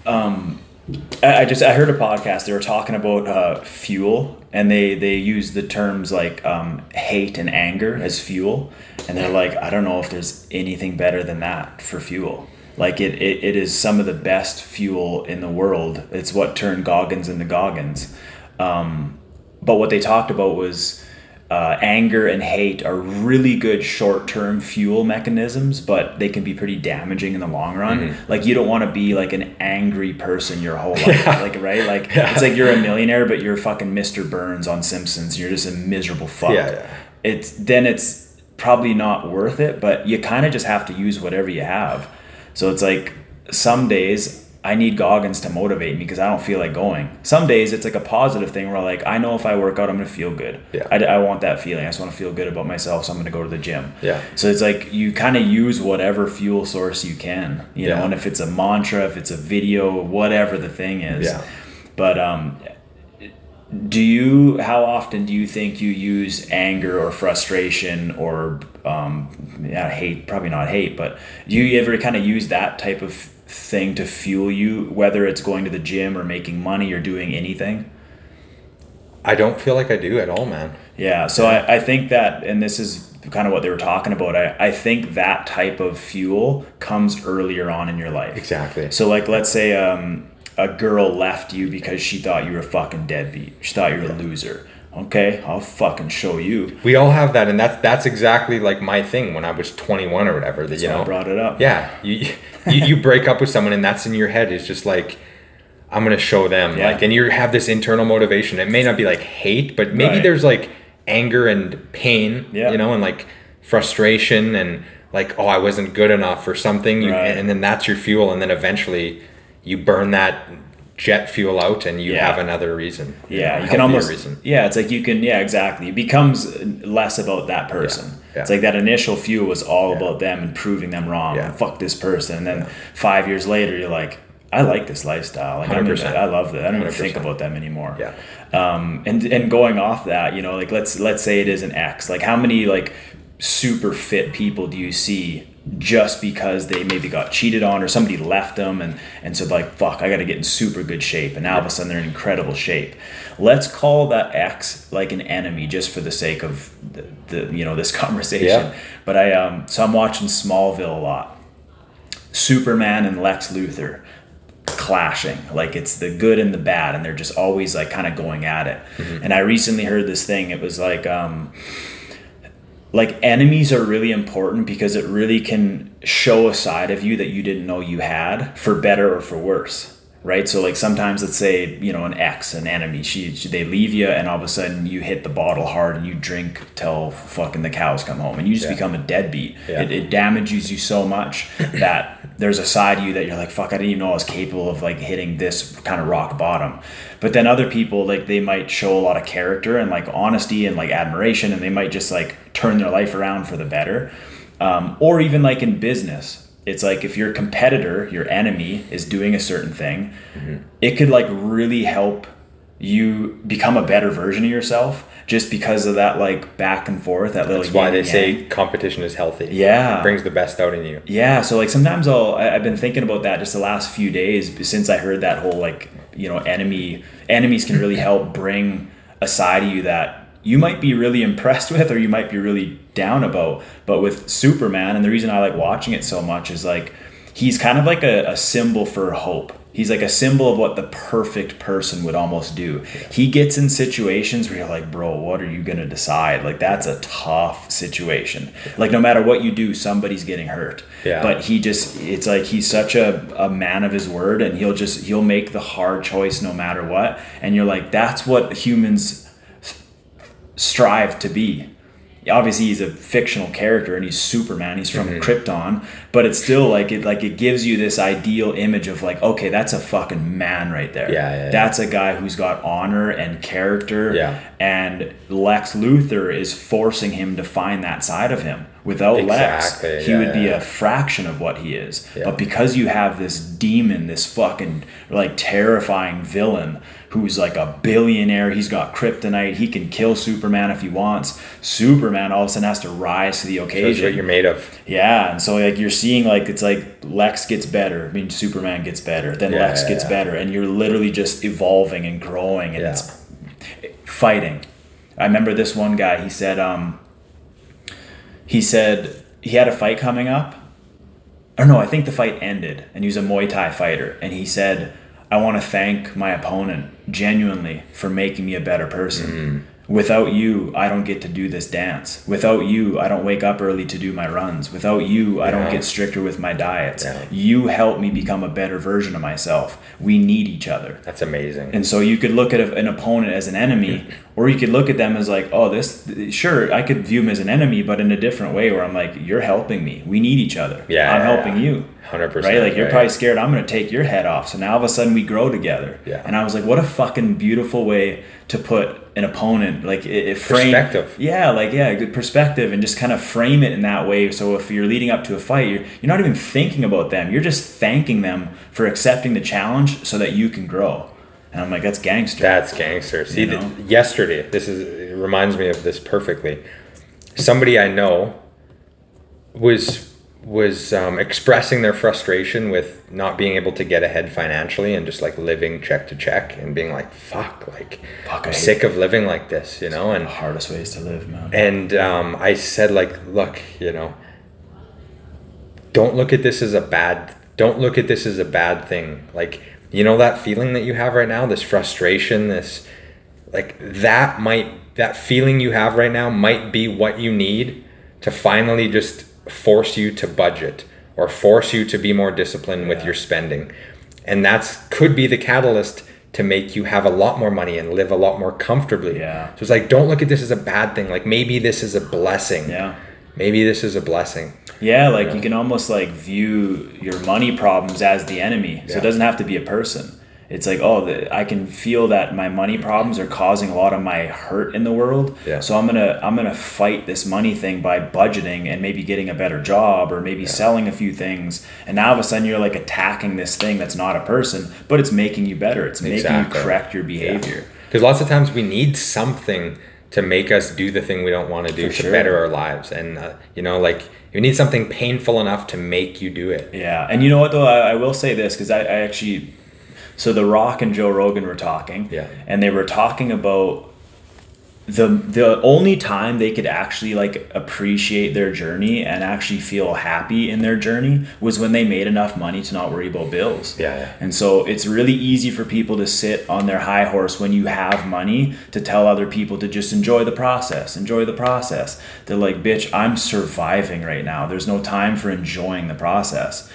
um, I, I just I heard a podcast. They were talking about uh, fuel, and they they use the terms like um, hate and anger as fuel, and they're like, I don't know if there's anything better than that for fuel. Like it, it, it is some of the best fuel in the world. It's what turned Goggins into Goggins. Um, but what they talked about was uh, anger and hate are really good short-term fuel mechanisms, but they can be pretty damaging in the long run. Like you don't want to be like an angry person your whole life, like right? Like *laughs* it's like you're a millionaire, but you're fucking Mr. Burns on Simpsons. You're just a miserable fuck. Yeah, yeah. It's then it's probably not worth it, but you kind of just have to use whatever you have. So it's like some days I need Goggins to motivate me because I don't feel like going. Some days it's like a positive thing where like I know if I work out I'm gonna feel good. Yeah. I, I want that feeling. I just want to feel good about myself, so I'm gonna go to the gym. Yeah. So it's like you kind of use whatever fuel source you can, you Yeah. know, and if it's a mantra, if it's a video, whatever the thing is. Yeah. But um, do you? How often do you think you use anger or frustration or um, yeah, hate? Probably not hate, but do you ever kind of use that type of thing to fuel you, whether it's going to the gym or making money or doing anything? I don't feel like I do at all, man. Yeah, so I, I think that, and this is kind of what they were talking about, I, I think that type of fuel comes earlier on in your life. Exactly. So, like, let's say um, a girl left you because she thought you were a fucking deadbeat. She thought you were a loser. Okay, I'll fucking show you. We all have that, and that's that's exactly like my thing when I was 21 or whatever. That you So I know, brought it up. yeah, you, you you *laughs* break up with someone, and that's in your head. It's just like I'm gonna show them, Yeah. like, and you have this internal motivation. It may not be like hate, but maybe Right. there's like anger and pain, Yeah. you know, and like frustration and like oh I wasn't good enough or something, you, Right. and then that's your fuel, and then eventually you burn that jet fuel out, and you Yeah. have another reason. Yeah, you can almost. reason. Yeah, it's like you can. Yeah, exactly. It becomes less about that person. yeah. It's like that initial fuel was all about them and proving them wrong. Yeah. Fuck this person. And then five years later, you're like, I like this lifestyle. Like, I, don't even, 100%. I love that. I don't even think 100%. about them anymore. Yeah. Um, and and going off that, you know, like let's let's say it is an ex. Like, how many like super fit people do you see just because they maybe got cheated on or somebody left them and and so like fuck I got to get in super good shape and now all of a sudden they're in incredible shape. Let's call that X like an enemy just for the sake of the, the you know this *laughs* conversation. Yeah. But I um so I'm watching Smallville a lot. Superman and Lex Luthor. clashing. Like it's the good and the bad, and they're just always like kind of going at it. And I recently heard this thing. It was like, um, like enemies are really important because it really can show a side of you that you didn't know you had, for better or for worse. Right, so like sometimes, let's say you know an ex, an enemy, she, she they leave you, and all of a sudden you hit the bottle hard and you drink till fucking the cows come home, and you just Yeah. become a deadbeat. Yeah. It, it damages you so much *coughs* that there's a side of you that you're like, fuck, I didn't even know I was capable of like hitting this kind of rock bottom. But then other people, like they might show a lot of character and like honesty and like admiration, and they might just like turn their life around for the better. Um, or even like in business, it's like if your competitor, your enemy, is doing a certain thing, mm-hmm. it could like really help you become a better version of yourself just because of that like back and forth that little That's why they say competition is healthy. Yeah. It brings the best out in you. Yeah, so like sometimes I'll I've been thinking about that just the last few days since I heard that whole like you know enemy enemies can really *laughs* help bring a side of you that you might be really impressed *laughs* with or you might be really down about. But with Superman, and the reason I like watching it so much is like he's kind of like a, a symbol for hope. He's like a symbol of what the perfect person would almost do. He gets in situations where you're like, bro, what are you gonna decide? Like that's a tough situation. Like no matter what you do, somebody's getting hurt. Yeah. But he just it's like he's such a, a man of his word and he'll just he'll make the hard choice no matter what. And you're like, that's what humans strive to be. Obviously, he's a fictional character and he's Superman. He's from Mm-hmm. Krypton, but it's still like it like it gives you this ideal image of like, okay, that's a fucking man right there. Yeah, yeah, yeah. That's a guy who's got honor and character. Yeah. And Lex Luthor is forcing him to find that side of him. Without Exactly, Lex, he yeah, would be yeah. a fraction of what he is. Yeah. But because you have this demon, this fucking like terrifying villain who's like a billionaire, he's got kryptonite, he can kill Superman if he wants. Superman all of a sudden has to rise to the occasion. what you're made of. Yeah, and so like you're seeing like it's like Lex gets better, I mean Superman gets better, then Lex gets better, and you're literally just evolving and growing, and it's fighting. I remember this one guy. He said, um, he said he had a fight coming up, or no, I think the fight ended, and he was a Muay Thai fighter, and he said, "I want to thank my opponent genuinely for making me a better person." Mm-hmm. Without you, I don't get to do this dance. Without you, I don't wake up early to do my runs. Without you, I don't get stricter with my diets. Yeah. You help me become a better version of myself. We need each other. That's amazing. And so you could look at an opponent as an enemy, *laughs* or you could look at them as like, oh, this, sure, I could view him as an enemy, but in a different way where I'm like, you're helping me. We need each other. Yeah, I'm helping yeah. you. 100%, Right? Like, you're right. probably scared I'm going to take your head off. So now all of a sudden we grow together. Yeah. And I was like, what a fucking beautiful way to put an opponent, like, it, it frame. Perspective. Yeah, like, yeah, good perspective and just kind of frame it in that way. So if you're leading up to a fight, you're, you're not even thinking about them. You're just thanking them for accepting the challenge so that you can grow. And I'm like, that's gangster. That's gangster. See, You know? yesterday, this is it reminds me of this perfectly. Somebody I know was was um, expressing their frustration with not being able to get ahead financially and just like living check to check and being like, "Fuck!" Like Fuck, I'm sick of living like this, you know. And the hardest ways to live, man. and um, I said like, look, you know, don't look at this as a bad. Don't look at this as a bad thing. Like, you know that feeling that you have right now, this frustration, this, like that might that feeling you have right now might be what you need to finally just force you to budget or force you to be more disciplined with your spending, and that's could be the catalyst to make you have a lot more money and live a lot more comfortably. Yeah. So it's like, don't look at this as a bad thing. Like maybe this is a blessing. Yeah. Maybe this is a blessing. Yeah, like you can almost like view your money problems as the enemy. So Yeah. it doesn't have to be a person. It's like, oh, the, I can feel that my money problems are causing a lot of my hurt in the world. Yeah. So I'm gonna I'm gonna fight this money thing by budgeting and maybe getting a better job or maybe selling a few things. And now all of a sudden you're like attacking this thing that's not a person, but it's making you better. It's making you correct your behavior. Because lots of times we need something to make us do the thing we don't want to do For to better our lives. And, uh, you know, like you need something painful enough to make you do it. Yeah, and you know what though, I, I will say this because I, I actually, so The Rock and Joe Rogan were talking, Yeah. and they were talking about the the only time they could actually like appreciate their journey and actually feel happy in their journey was when they made enough money to not worry about bills. Yeah, yeah. And so it's really easy for people to sit on their high horse when you have money to tell other people to just enjoy the process, enjoy the process. They're like, "Bitch, I'm surviving right now. There's no time for enjoying the process."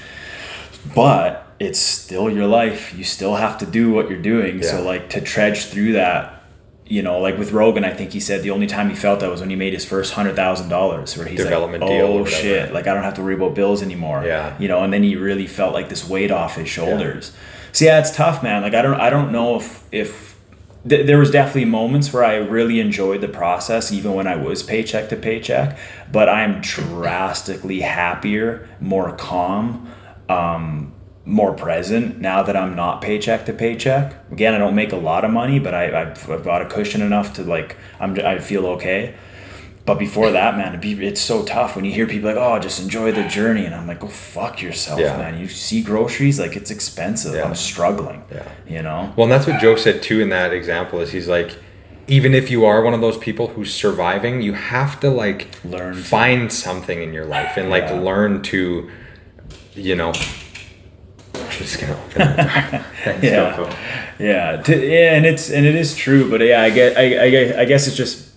But it's still your life. You still have to do what you're doing. Yeah. So like to trudge through that you know, like with Rogan, I think he said the only time he felt that was when he made his first hundred thousand dollars, where he's Development like, "Oh whatever." shit, like I don't have to worry about bills anymore." Yeah. you know, and then he really felt like this weight off his shoulders. So yeah, it's tough, man. Like I don't, I don't know if if th- there was definitely moments where I really enjoyed the process, even when I was paycheck to paycheck. But I'm drastically happier, more calm. Um, more present now that I'm not paycheck to paycheck. Again, I don't make a lot of money, but I, I've, I've got a cushion enough to like I'm I feel okay. But before that, man, it'd be, it's so tough when you hear people like, "Oh, just enjoy the journey," and I'm like, "Go fuck yourself, Yeah. man." You see groceries, like it's expensive. Yeah. I'm struggling. Yeah. You know. Well, and that's what Joe said too in that example. Is he's like, even if you are one of those people who's surviving, you have to like Learn find something in your life and like learn to, you know. Open. *laughs* Thanks, Yeah. Coco. Yeah, yeah, and it's and it is true, but yeah, I get, I, I, I guess it's just,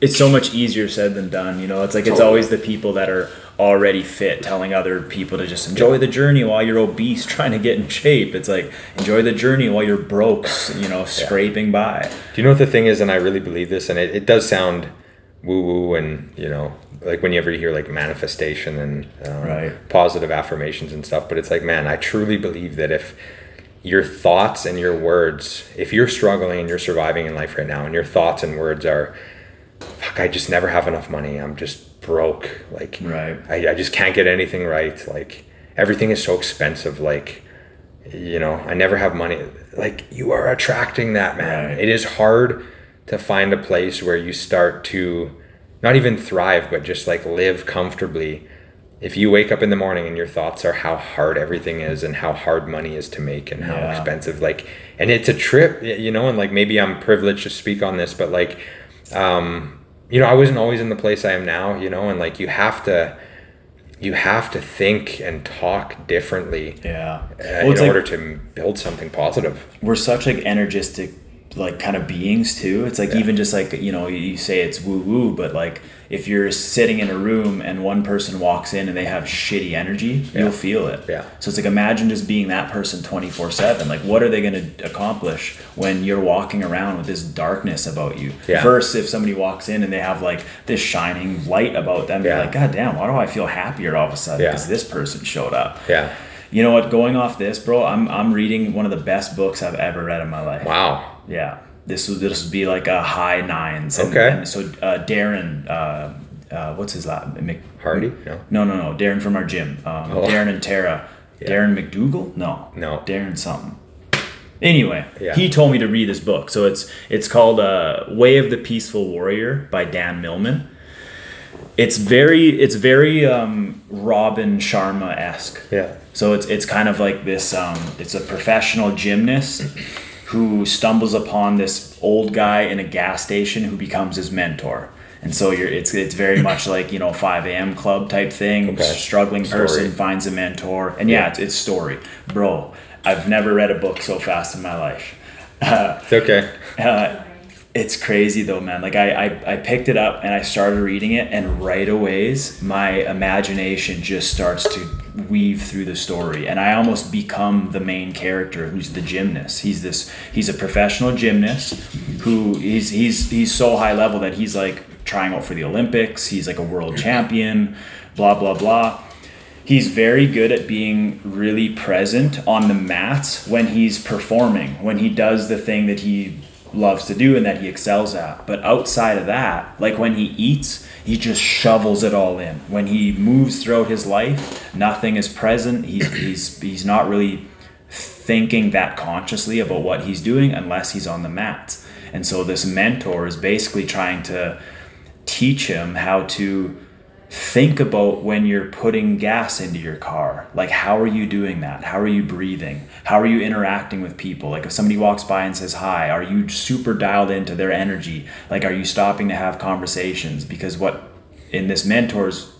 it's so much easier said than done. You know, it's like it's always the people that are already fit telling other people to just enjoy the journey while you're obese, *laughs* trying to get in shape. It's like enjoy the journey while you're broke, you know, scraping by. Do you know what the thing is? And I really believe this, and it, it does sound woo woo, and you know, like when you ever hear like manifestation and um, Right. positive affirmations and stuff. But it's like, man, I truly believe that if your thoughts and your words, if you're struggling and you're surviving in life right now, and your thoughts and words are, fuck, I just never have enough money. I'm just broke. Like, Right. I, I just can't get anything right. Like, everything is so expensive. Like, you know, I never have money. Like, you are attracting that, man. Right. It is hard to find a place where you start to not even thrive, but just like live comfortably. If you wake up in the morning and your thoughts are how hard everything is and how hard money is to make and how Yeah. expensive, like, and it's a trip, you know, and like maybe I'm privileged to speak on this, but like, um, you know, I wasn't always in the place I am now, you know, and like you have to, you have to think and talk differently Yeah. uh, Well, in it's like- order to build something positive. we're such like energistic like kind of beings too it's like Yeah. even just like you know you- say it's woo woo but like if you're sitting in a room and one person walks in and they have shitty energy Yeah. you'll feel it Yeah. so it's like imagine just being that person 24 7 like what are they going to accomplish when you're walking around with this darkness about you Yeah. versus if somebody walks in and they have like this shining light about them you're Yeah. like god damn why do i feel happier all of a sudden Yeah. because this person showed up Yeah. you know what going off this bro i'm, I'm reading one of the best books i've ever read in my life Wow. Yeah, this would this would be like a high nines. And, Okay. And so uh, Darren, uh, uh, what's his last? Mc, Hardy? No. No, no, no. Darren from our gym. Um, Oh. Darren and Tara. *laughs* Yeah. Darren McDougal? No. No. Darren something. Anyway, Yeah. he told me to read this book. So it's it's called uh, "Way of the Peaceful Warrior" by Dan Millman. It's very it's very um, Robin Sharma esque. Yeah. So it's it's kind of like this. Um, it's a professional gymnast who stumbles upon this old guy in a gas station who becomes his mentor. And so you're it's it's very much *coughs* like you know 5 a.m. club type thing. Okay. Struggling Story. person finds a mentor, and yeah, Yeah. it's, it's story, bro. I've never read a book so fast in my life. *laughs* It's okay. Uh, it's crazy though, man. Like I, I, I picked it up and I started reading it, and right away, my imagination just starts to weave through the story, and I almost become the main character, who's the gymnast. He's this, he's a professional gymnast who he's he's he's so high level that he's like trying out for the Olympics. He's like a world champion, blah blah blah. He's very good at being really present on the mats when he's performing, when he does the thing that he loves to do and that he excels at. But outside of that, like when he eats, he just shovels it all in. When he moves throughout his life, nothing is present. He's he's he's not really thinking that consciously about what he's doing unless he's on the mat. And so this mentor is basically trying to teach him how to think about when you're putting gas into your car. Like, how are you doing that? How are you breathing? How are you interacting with people? Like, if somebody walks by and says hi, are you super dialed into their energy? Like, are you stopping to have conversations? Because what in this mentor's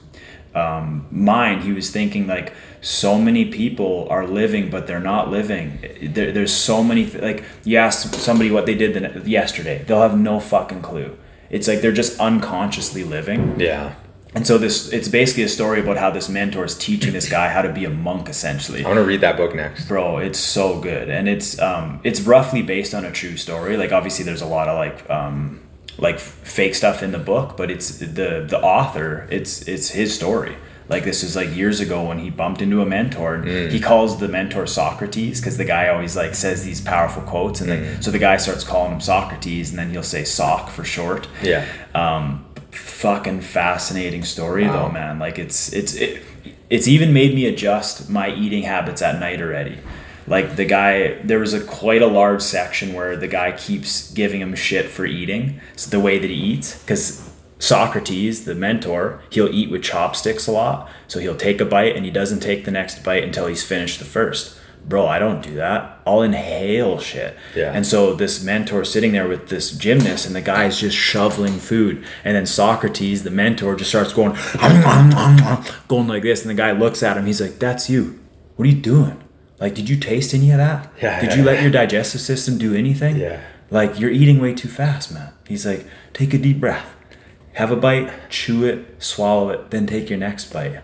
um, mind, he was thinking like so many people are living, but they're not living. There, there's so many like you ask somebody what they did the, yesterday, they'll have no fucking clue. It's like they're just unconsciously living. Yeah. And so this it's basically a story about how this mentor is teaching this guy how to be a monk essentially. I want to read that book next. Bro, it's so good. And it's um it's roughly based on a true story. Like obviously there's a lot of like um like fake stuff in the book, but it's the the author, it's it's his story. Like this is like years ago when he bumped into a mentor and Mm. he calls the mentor Socrates because the guy always like says these powerful quotes and Mm. then so the guy starts calling him Socrates and then he'll say sock for short Yeah. um fucking fascinating story Wow. though man. Like it's it's it, it's even made me adjust my eating habits at night already. Like the guy there was a quite a large section where the guy keeps giving him shit for eating so the way that he eats because socrates the mentor he'll eat with chopsticks a lot so he'll take a bite and he doesn't take the next bite until he's finished the first bro i don't do that i'll inhale shit Yeah. and so this mentor sitting there with this gymnast, and the guy's just shoveling food. And then Socrates, the mentor, just starts going, going like this. And the guy looks at him. He's like, "That's you. What are you doing? Like, did you taste any of that? Yeah, Did yeah, you let yeah. your digestive system do anything? Yeah. Like, you're eating way too fast, man." He's like, "Take a deep breath, have a bite, chew it, swallow it, then take your next bite."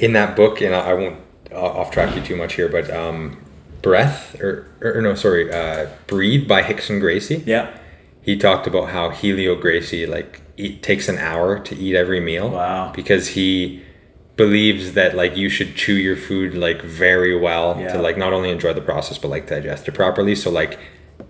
in that book, and I I won't off track you too much here, but um, Breath or, or no, sorry, uh, Breathe by Rickson Gracie. Yeah. He talked about how Helio Gracie like eat, takes an hour to eat every meal. Wow. Because he believes that like you should chew your food like very well Yeah. to like not only enjoy the process but like digest it properly. So like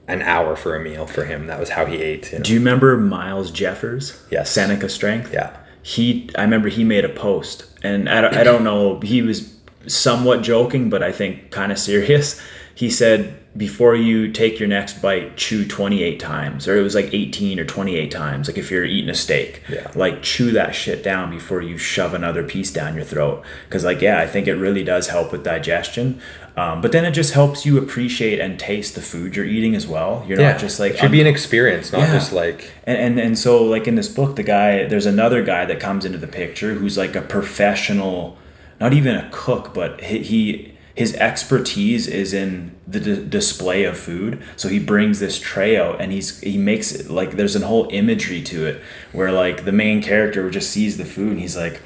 an hour for a meal for him. That was how he ate. you know? Do you remember Miles Jeffers? Yes. Seneca Strength. Yeah. He, I remember he made a post, and I don't, I don't know. He was somewhat joking, but I think kind of serious. *laughs* He said, "Before you take your next bite, chew 28 times," or it was like 18 or 28 times. Like if you're eating a steak, Yeah. like chew that shit down before you shove another piece down your throat. Because like yeah, I think it really does help with digestion. Um, but then it just helps you appreciate and taste the food you're eating as well. You're Yeah. not just like it should be an experience, not Yeah. just like and, and and so like in this book the guy there's another guy that comes into the picture who's like a professional not even a cook but he, his expertise is in the d- display of food so he brings this tray out and he's he makes it like there's a whole imagery to it where like the main character just sees the food and he's like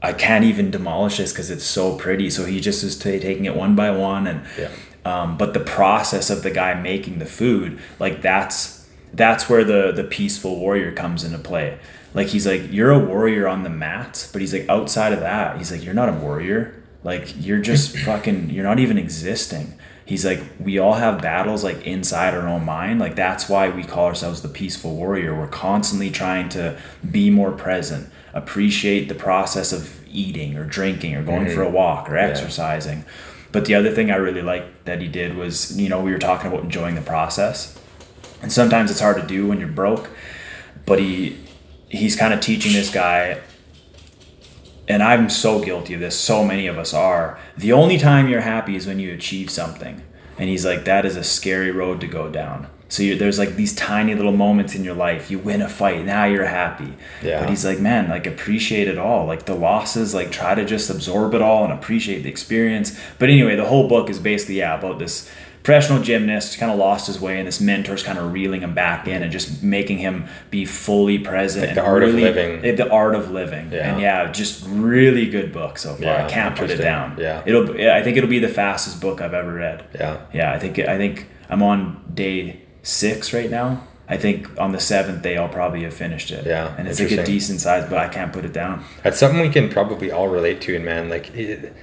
I can't even demolish this because it's so pretty. So he just is ta taking it one by one, and Yeah. um, but the process of the guy making the food, like that's that's where the the peaceful warrior comes into play. Like he's like you're a warrior on the mat, but he's like outside of that, he's like you're not a warrior. Like you're just *laughs* fucking you're not even existing. He's like we all have battles like inside our own mind. Like that's why we call ourselves the peaceful warrior. We're constantly trying to be more present appreciate the process of eating or drinking or going for a walk or exercising. But the other thing I really liked that he did was, you know, we were talking about enjoying the process. And sometimes it's hard to do when you're broke, but he he's kind of teaching this guy and I'm so guilty of this, so many of us are. The only time you're happy is when you achieve something. And he's like that is a scary road to go down. So there's like these tiny little moments in your life. You win a fight, now you're happy. Yeah. But he's like, man, like appreciate it all. Like the losses, like try to just absorb it all and appreciate the experience. But anyway, the whole book is basically yeah about this professional gymnast kind of lost his way and this mentor's kind of reeling him back in and just making him be fully present Like and the art of living. the art of living. Yeah. and yeah just really good book so far. Yeah, i can't put it down. Yeah. it'll i think it'll be the fastest book i've ever read. Yeah. yeah i think i think i'm on day six right now. I think on the seventh day i'll probably have finished it. Yeah, and it's like a decent size but i can't put it down. That's something we can probably all relate to, and man, like, it,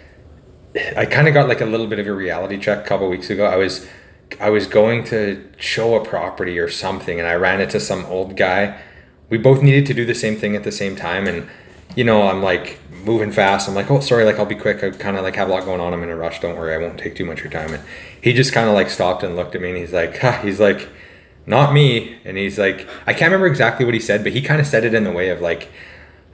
I kind of got like a little bit of a reality check a couple weeks ago. I was, I was going to show a property or something, and I ran into some old guy. We both needed to do the same thing at the same time, and you know, I'm like moving fast. I'm like, oh, sorry, like I'll be quick. I kind of like have a lot going on. I'm in a rush. Don't worry, I won't take too much of your time. And he just kind of like stopped and looked at me, and he's like, ha, he's like, not me. And he's like, I can't remember exactly what he said, but he kind of said it in the way of like,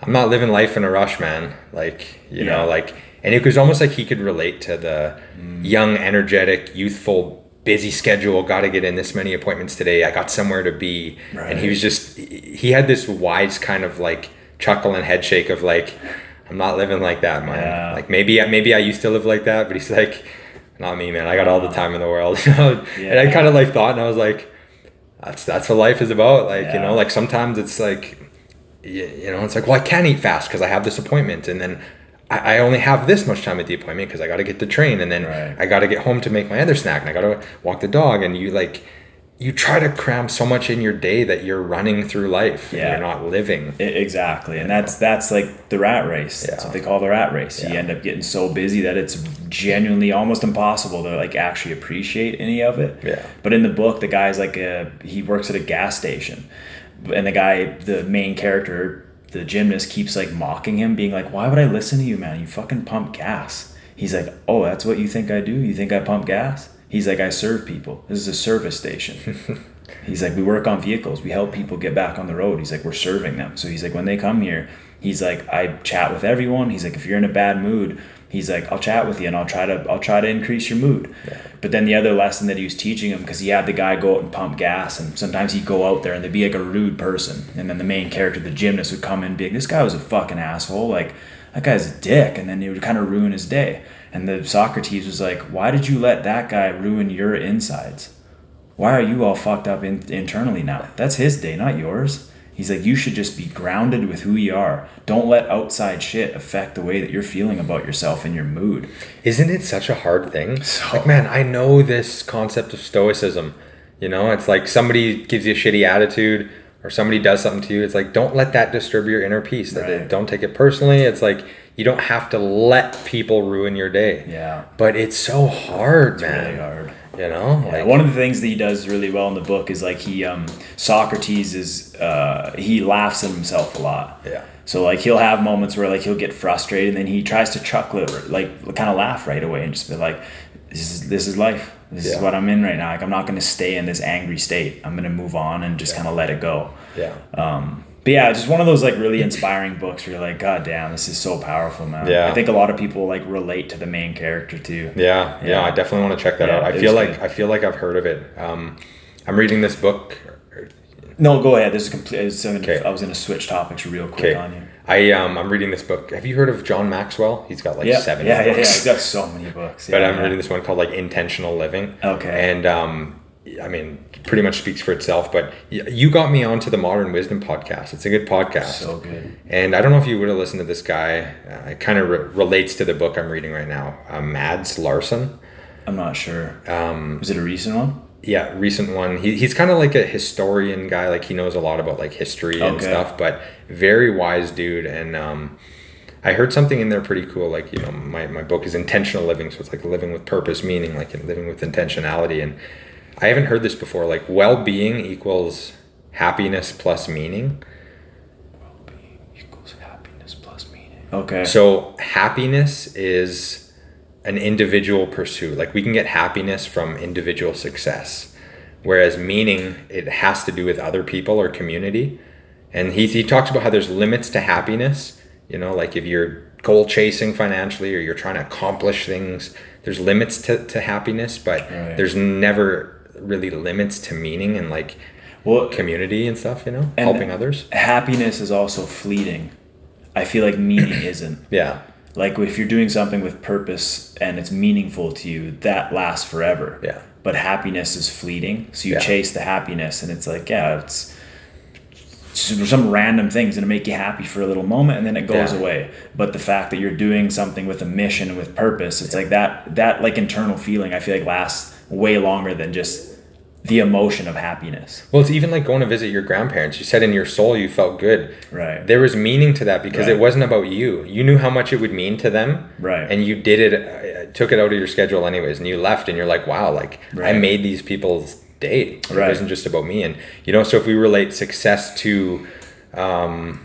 I'm not living life in a rush, man. Like, you Yeah. know, like, and it was almost like he could relate to the young, energetic, youthful, busy schedule. Got to get in this many appointments today. I got somewhere to be. And he was just, he had this wise kind of like chuckle and head shake of like, I'm not living like that, man. Yeah. Like maybe, maybe I used to live like that, but he's like, not me, man. I got all the time in the world. *laughs* know? And I kind of like thought, and I was like, that's that's what life is about. Like you know, like sometimes it's like, you, you know, it's like, well, I can't eat fast because I have this appointment, and then I, I only have this much time at the appointment because I got to get the train, and then Right. I got to get home to make my other snack, and I got to walk the dog, and you like, you try to cram so much in your day that you're running through life, Yeah. and you're not living. I- exactly, and that's that's like the rat race. That's Yeah. what they call the rat race. You end up getting so busy that it's genuinely almost impossible to like actually appreciate any of it. Yeah. But in the book, the guy's like a he works at a gas station, and the guy, the main character, the gymnast, keeps like mocking him, being like, "Why would I listen to you, man? You fucking pump gas." He's like, "Oh, that's what you think I do? You think I pump gas?" He's like, "I serve people. This is a service station." *laughs* He's like, we work on vehicles. We help people get back on the road. He's like, we're serving them. So he's like, when they come here, he's like, I chat with everyone. He's like, if you're in a bad mood, he's like, I'll chat with you and I'll try to I'll try to increase your mood. But then the other lesson that he was teaching him, because he had the guy go out and pump gas, and sometimes he'd go out there and they'd be like a rude person, and then the main character, the gymnast, would come in and be like, this guy was a fucking asshole. Like that guy's a dick, and then it would kind of ruin his day. And the Socrates was like, why did you let that guy ruin your insides? why are you all fucked up in, internally now? That's his day, not yours. He's like, you should just be grounded with who you are. Don't let outside shit affect the way that you're feeling about yourself and your mood. Isn't it such a hard thing? So- like, man, I know this concept of stoicism. You know, it's like somebody gives you a shitty attitude or somebody does something to you. It's like, don't let that disturb your inner peace. That Right. Don't take it personally. It's like, you don't have to let people ruin your day. Yeah. But it's so hard, man. Really hard. You know? Yeah, Like, one of the things that he does really well in the book is like he um, Socrates is uh, he laughs at himself a lot. Yeah. So like he'll have moments where like he'll get frustrated and then he tries to chuckle or like kind of laugh right away and just be like, this is this is life. This is what I'm in right now. Like I'm not going to stay in this angry state. I'm going to move on and just kind of let it go. yeah. Um, but yeah, just one of those like really inspiring books where you're like, God damn, this is so powerful, man. Yeah. I think a lot of people like relate to the main character too. Yeah, yeah, Yeah. I definitely want to check that Yeah, out. I feel like good. I feel like I've heard of it. Um, I'm reading this book. No, go ahead. This is complete. I was gonna, Okay. I was gonna switch topics real quick Okay, on you. I um, I'm reading this book. Have you heard of John Maxwell? He's got like Yeah, seven yeah, yeah, yeah. He's got so many books. Yeah, but I'm reading this one called like Intentional Living. Okay. And um, I mean, pretty much speaks for itself. But you got me onto the Modern Wisdom podcast. It's a good podcast. So good. And I don't know if you would have listened to this guy. Uh, it kind of re- relates to the book I'm reading right now. Uh, Mads Larson. I'm not sure. Um, was it a recent one? Yeah, recent one. He, he's kind of like a historian guy. Like he knows a lot about like history and Okay. stuff. But very wise dude. And um, I heard something in there pretty cool. Like you know, my my book is intentional living, so it's like living with purpose, meaning like living with intentionality. And I haven't heard this before. Like well being equals happiness plus meaning. Equals happiness plus meaning. Okay. So happiness is an individual pursuit. Like we can get happiness from individual success, whereas meaning it has to do with other people or community. And he he talks about how there's limits to happiness. You know, like if you're goal chasing financially or you're trying to accomplish things, there's limits to, to happiness, but Right. there's never really limits to meaning and like well, community and stuff. You know, helping others. happiness is also fleeting. I feel like meaning *coughs* isn't. Yeah, Like if you're doing something with purpose and it's meaningful to you, that lasts forever. Yeah. But happiness is fleeting. So you Yeah. chase the happiness and it's like, yeah, it's some random things gonna make you happy for a little moment and then it goes Yeah. away. But the fact that you're doing something with a mission and with purpose, it's like that that like internal feeling I feel like lasts way longer than just the emotion of happiness. Well, it's even like going to visit your grandparents. You said in your soul you felt good. Right. There was meaning to that because Right. it wasn't about you. You knew how much it would mean to them. Right. And you did it, uh, took it out of your schedule anyways, and you left, and you're like, wow, like I made these people's day. It Right. wasn't just about me. And you know, so if we relate success to, um,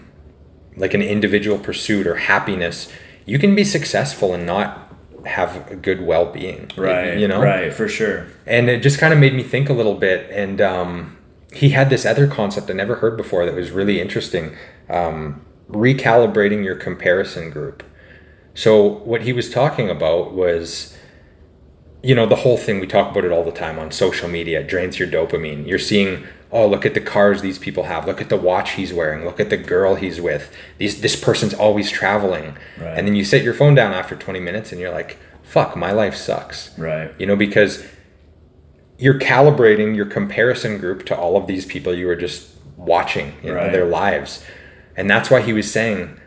like an individual pursuit or happiness, you can be successful and not have a good well-being. Right. You know. Right, for sure. and it just kind of made me think a little bit and um, he had this other concept i never heard before that was really interesting um, recalibrating your comparison group. So what he was talking about was you know the whole thing we talk about it all the time on social media it drains your dopamine you're seeing oh look at the cars these people have look at the watch he's wearing look at the girl he's with these this person's always traveling Right. and then you set your phone down after 20 minutes and you're like fuck my life sucks Right. you know because you're calibrating your comparison group to all of these people you were just watching you know Right. their lives and that's why he was saying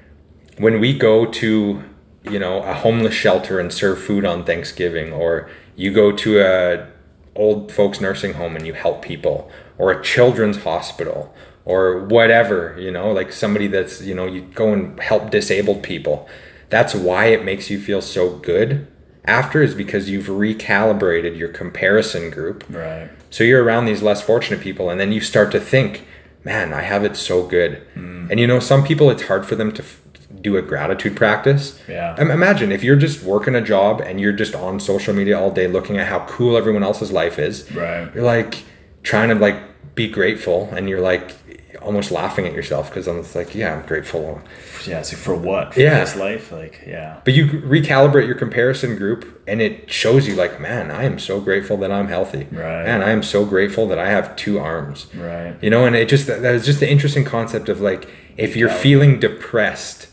when we go to you know a homeless shelter and serve food on thanksgiving or you go to a old folks nursing home and you help people or a children's hospital or whatever you know like somebody that's you know you go and help disabled people that's why it makes you feel so good after is because you've recalibrated your comparison group Right. so you're around these less fortunate people, and then you start to think, man, I have it so good. Mm. And you know, some people, it's hard for them to f- do a gratitude practice. Yeah. Im- Imagine if you're just working a job and you're just on social media all day looking at how cool everyone else's life is. Right. You're like trying to like be grateful, and you're like almost laughing at yourself because I'm like, yeah, I'm grateful. Yeah. So for what? For Yeah. this life? Like, yeah. But you recalibrate your comparison group, and it shows you like, man, I am so grateful that I'm healthy. Right. Man, I am so grateful that I have two arms. Right. You know, and it just that was just the interesting concept of like if you're feeling depressed,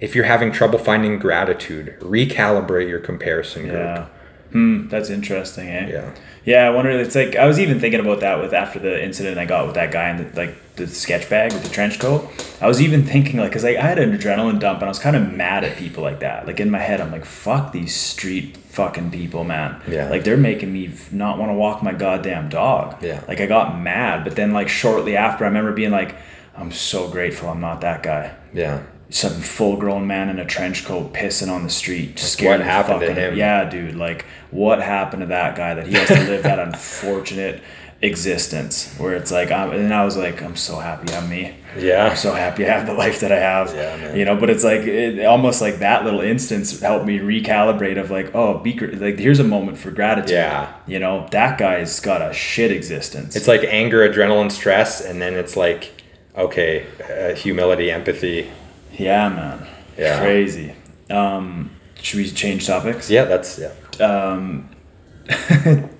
if you're having trouble finding gratitude, recalibrate your comparison group. Yeah. Hmm. That's interesting, eh? Yeah. Yeah, I wonder. It's like I was even thinking about that with after the incident I got with that guy in the like the sketch bag with the trench coat. I was even thinking like, cause like I had an adrenaline dump and I was kind of mad at people like that. Like in my head, I'm like, fuck these street fucking people, man. Yeah. Like they're making me not want to walk my goddamn dog. Yeah. Like I got mad, but then like shortly after, I remember being like, I'm so grateful I'm not that guy. Yeah. Some full grown man in a trench coat pissing on the street. what scared the happened to him? Yeah, dude. Like, what happened to that guy that he has to *laughs* live that unfortunate existence where it's like, I'm, and I was like, I'm so happy I'm me. Yeah. I'm so happy I have the life that I have. Yeah, man. You know, but it's like it, almost like that little instance helped me recalibrate of like, oh, be like here's a moment for gratitude. Yeah. You know, that guy's got a shit existence. It's like anger, adrenaline, stress, and then it's like, okay, uh, humility, empathy. Yeah, man. Yeah. Crazy. Um, should we change topics? Yeah, that's yeah. *laughs*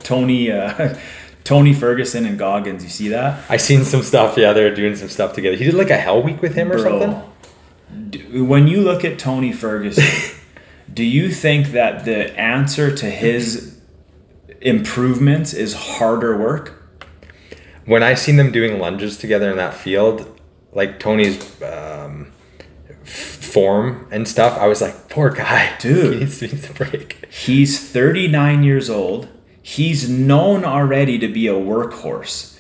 Tony uh, *laughs* Tony Ferguson and Goggins. You see that? I seen some stuff. Yeah, they're doing some stuff together. He did like a hell week with him or something. D- When you look at Tony Ferguson, *laughs* do you think that the answer to his improvements is harder work? when I seen them doing lunges together in that field, like Tony's um, form and stuff, I was like, poor guy, Dude. he needs, he needs a break. He's 39 years old. He's known already to be a workhorse.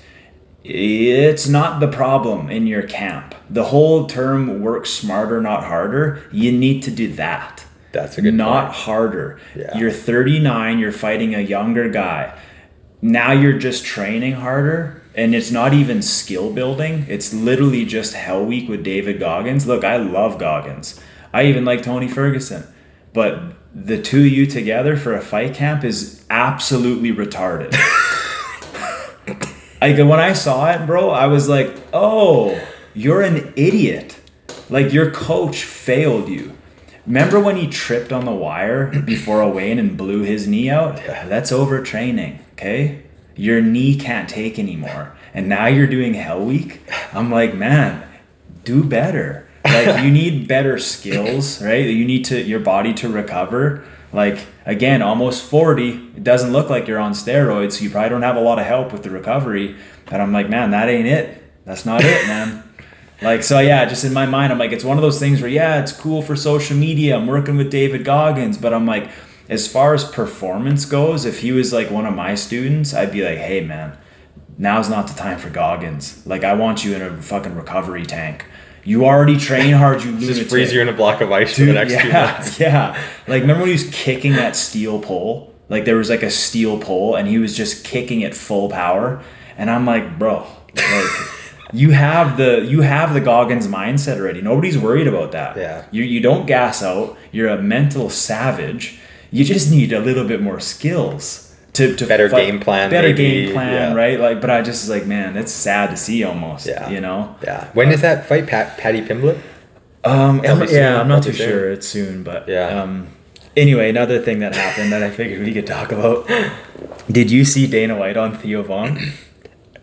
It's not the problem in your camp. The whole term work smarter, not harder, you need to do that. That's a good not point. harder. Yeah. You're 39, you're fighting a younger guy. Now you're just training harder, and it's not even skill building. It's literally just Hell Week with David Goggins. Look, I love Goggins. I even like Tony Ferguson. But the two of you together for a fight camp is absolutely retarded. *laughs* like when I saw it, bro, I was like, "Oh, you're an idiot. Like your coach failed you." Remember when he tripped on the wire before a weigh-in and blew his knee out? That's overtraining, okay? Your knee can't take anymore. And now you're doing Hell Week? I'm like, man, do better. Like you *laughs* need better skills, right? You need to your body to recover. Like again, almost 40, it doesn't look like you're on steroids, so you probably don't have a lot of help with the recovery. And I'm like, man, that ain't it. That's not it, man. *laughs* Like so, yeah. Just in my mind, I'm like, it's one of those things where, yeah, it's cool for social media. I'm working with David Goggins, but I'm like, as far as performance goes, if he was like one of my students, I'd be like, hey, man, now's not the time for Goggins. Like, I want you in a fucking recovery tank. You already train hard, you *laughs* lunatic. Just freeze you in a block of ice for the next two yeah, months. *laughs* yeah. Like remember when he was kicking that steel pole? Like there was like a steel pole and he was just kicking it full power. And I'm like, bro, like *laughs* you have the you have the Goggins mindset already. Nobody's worried about that. Yeah. You you don't gas out. You're a mental savage. You just need a little bit more skills. To, to Better fight- game plan, better maybe, game plan, yeah. right? Like, but I just was like, man, it's sad to see almost. Yeah. you know. Yeah. When is that fight, Pat, Paddy Pimblett? Um, I'm- yeah, I'm not too soon. sure. It's soon, but Yeah. Um, anyway, another thing that happened that I figured we could talk about. *laughs* Did you see Dana White on Theo Von?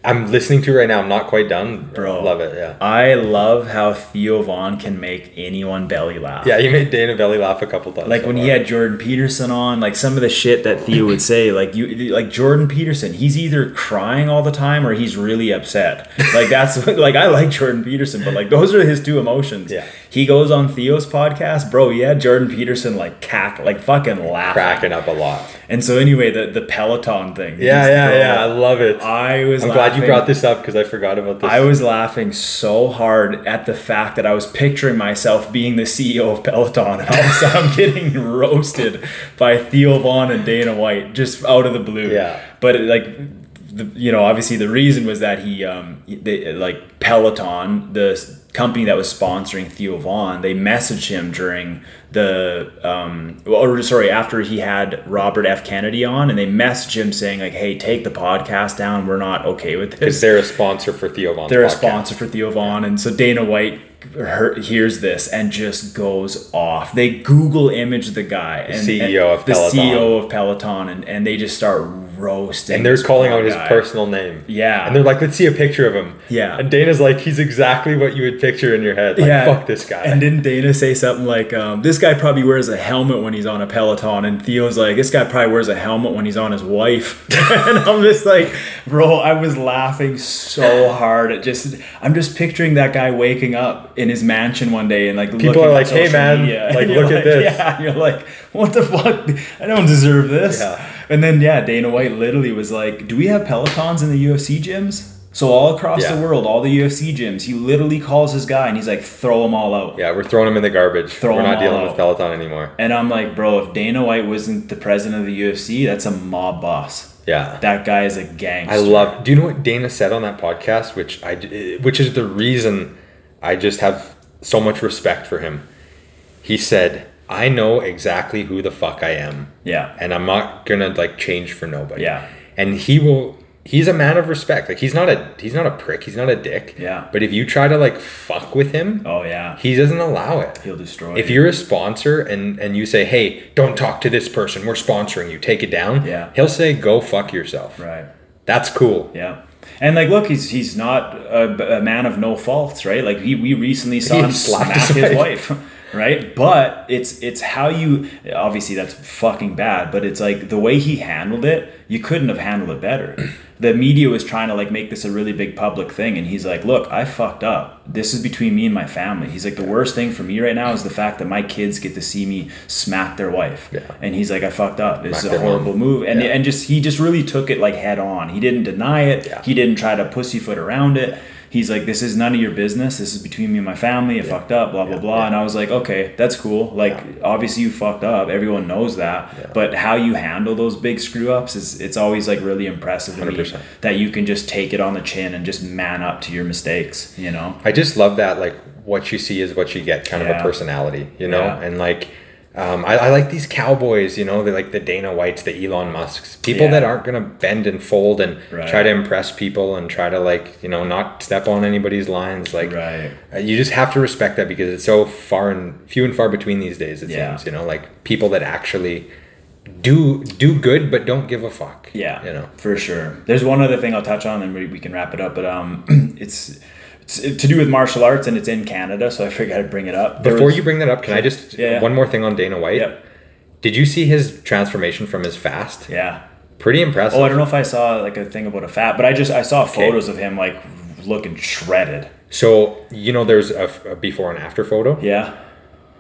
I'm listening to right now. I'm not quite done. Bro. love it. Yeah. I love how Theo Von can make anyone belly laugh. Yeah, you made Dana Belly laugh a couple times. Like so when he had Jordan Peterson on, like some of the shit that Theo would say, *laughs* like you, like Jordan Peterson, he's either crying all the time or he's really upset. *laughs* Like that's like I like Jordan Peterson, but like those are his two emotions. Yeah. He goes on Theo's podcast, bro. Yeah, Jordan Peterson like cack, like fucking laughing. cracking up a lot. And so anyway, the the Peloton thing. Yeah, yeah, bro, yeah. I love it. I was. I'm glad you brought this up because I forgot about this. I was laughing so hard at the fact that I was picturing myself being the CEO of Peloton, and all of a sudden I'm getting roasted by Theo Von and Dana White just out of the blue. Yeah. But it, like, the, you know, obviously the reason was that he, um, they, like Peloton, the company that was sponsoring Theo Von, they messaged him during the, um, or sorry, after he had Robert F. Kennedy on, and they messaged him saying like, "Hey, take the podcast down. We're not okay with this." because they're a sponsor for Theo Von's they're a sponsor for Theo Von, and so Dana White her, hears this and just goes off. They Google image the guy, and, CEO and of the Peloton. CEO of Peloton, and, and they just start roasting. And they're calling out his guy. personal name. Yeah. And they're like, let's see a picture of him. Yeah. And Dana's like, he's exactly what you would picture in your head. Like, yeah, fuck this guy. And didn't Dana say something like, um, "This guy probably wears a helmet when he's on a Peloton," and Theo's like, "This guy probably wears a helmet when he's on his wife." *laughs* and I'm just like, bro, I was laughing so hard. at just, I'm just picturing that guy waking up in his mansion one day and like People looking are like, "Hey, man, media, *laughs* like, and look at this." Yeah, you're like, what the fuck? I don't deserve this. Yeah. And then yeah, Dana White literally was like, "Do we have Pelotons in the UFC gyms?" So all across Yeah. the world, all the UFC gyms, he literally calls his guy and he's like, "Throw them all out." yeah, we're throwing them in the garbage. Throw we're not all dealing out. with Peloton anymore. And I'm like, bro, if Dana White wasn't the president of the UFC, that's a mob boss. Yeah. That guy is a gangster. I love. Do you know what Dana said on that podcast? Which I, which is the reason I just have so much respect for him. He said, "I know exactly who the fuck I am, Yeah. and I'm not gonna like change for nobody." Yeah. And he will. He's a man of respect. Like he's not a he's not a prick. He's not a dick. Yeah. But if you try to like fuck with him, Oh yeah. he doesn't allow it. He'll destroy. If you. you're a sponsor and and you say, "Hey, don't talk to this person. We're sponsoring you. Take it down." Yeah. He'll say, "Go fuck yourself." right. That's cool. Yeah. And like, look, he's he's not a, a man of no faults, right? Like, he, we recently saw He him smack his his wife. wife, *laughs* right? But it's it's how you obviously that's fucking bad, but it's like the way he handled it. You couldn't have handled it better. The media was trying to like make this a really big public thing, and he's like, "Look, I fucked up. This is between me and my family." He's like, "The worst thing for me right now is the fact that my kids get to see me smack their wife." Yeah. And he's like, "I fucked up. This is a horrible move." And Yeah. and just he just really took it like head on. He didn't deny it. Yeah. He didn't try to pussyfoot around it. He's like, "This is none of your business. This is between me and my family. I fucked up. Blah blah Yeah. blah." And I was like, "Okay, that's cool. Like, obviously you fucked up. Everyone knows that. Yeah. But how you handle those big screw ups is it's always like really impressive to 100%. that you can just take it on the chin and just man up to your mistakes. You know? I just love that like what you see is what you get kind of a personality, you know? Yeah. And like um, I, I like these cowboys, you know, they like the Dana Whites, the Elon Musks, people Yeah. that aren't gonna bend and fold and Right. try to impress people and try to like, you know, not step on anybody's lines. Like Right. uh, you just have to respect that because it's so far and few and far between these days, it Yeah. seems, you know, like people that actually do do good but don't give a fuck. Yeah, You know. for sure. There's one other thing I'll touch on, and we, we can wrap it up. But um, *clears throat* it's to do with martial arts, and it's in Canada, so I figured I'd bring it up. There Before was- you bring that up, can I just Yeah, one more thing on Dana White? Yep. Did you see his transformation from his fast? Yeah. Pretty impressive. Oh, I don't know if I saw like a thing about a fat, but I just I saw photos of him like looking shredded. So you know, there's a, a before and after photo. Yeah.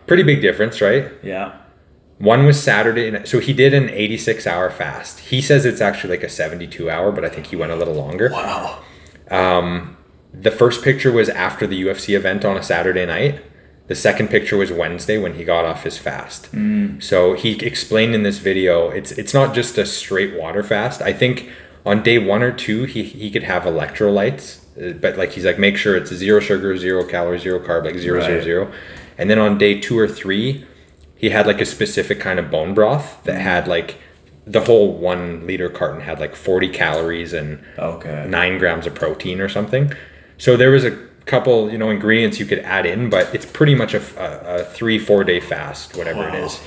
Pretty big difference, right? Yeah. One was Saturday, so he did an 86 hour fast. He says it's actually like a 72 hour, but I think he went a little longer. Wow. Um, The first picture was after the UFC event on a Saturday night. The second picture was Wednesday when he got off his fast. So he explained in this video, it's it's not just a straight water fast. I think on day one or two he he could have electrolytes, uh, but like he's like make sure it's zero sugar, zero calories, zero carb, like zero zero Right. zero. And then on day two or three, he had like a specific kind of bone broth that had like the whole one liter carton had like 40 calories and Okay. nine grams of protein or something. So there was a couple you know ingredients you could add in, but it's pretty much a three four day fast, whatever it Wow. is,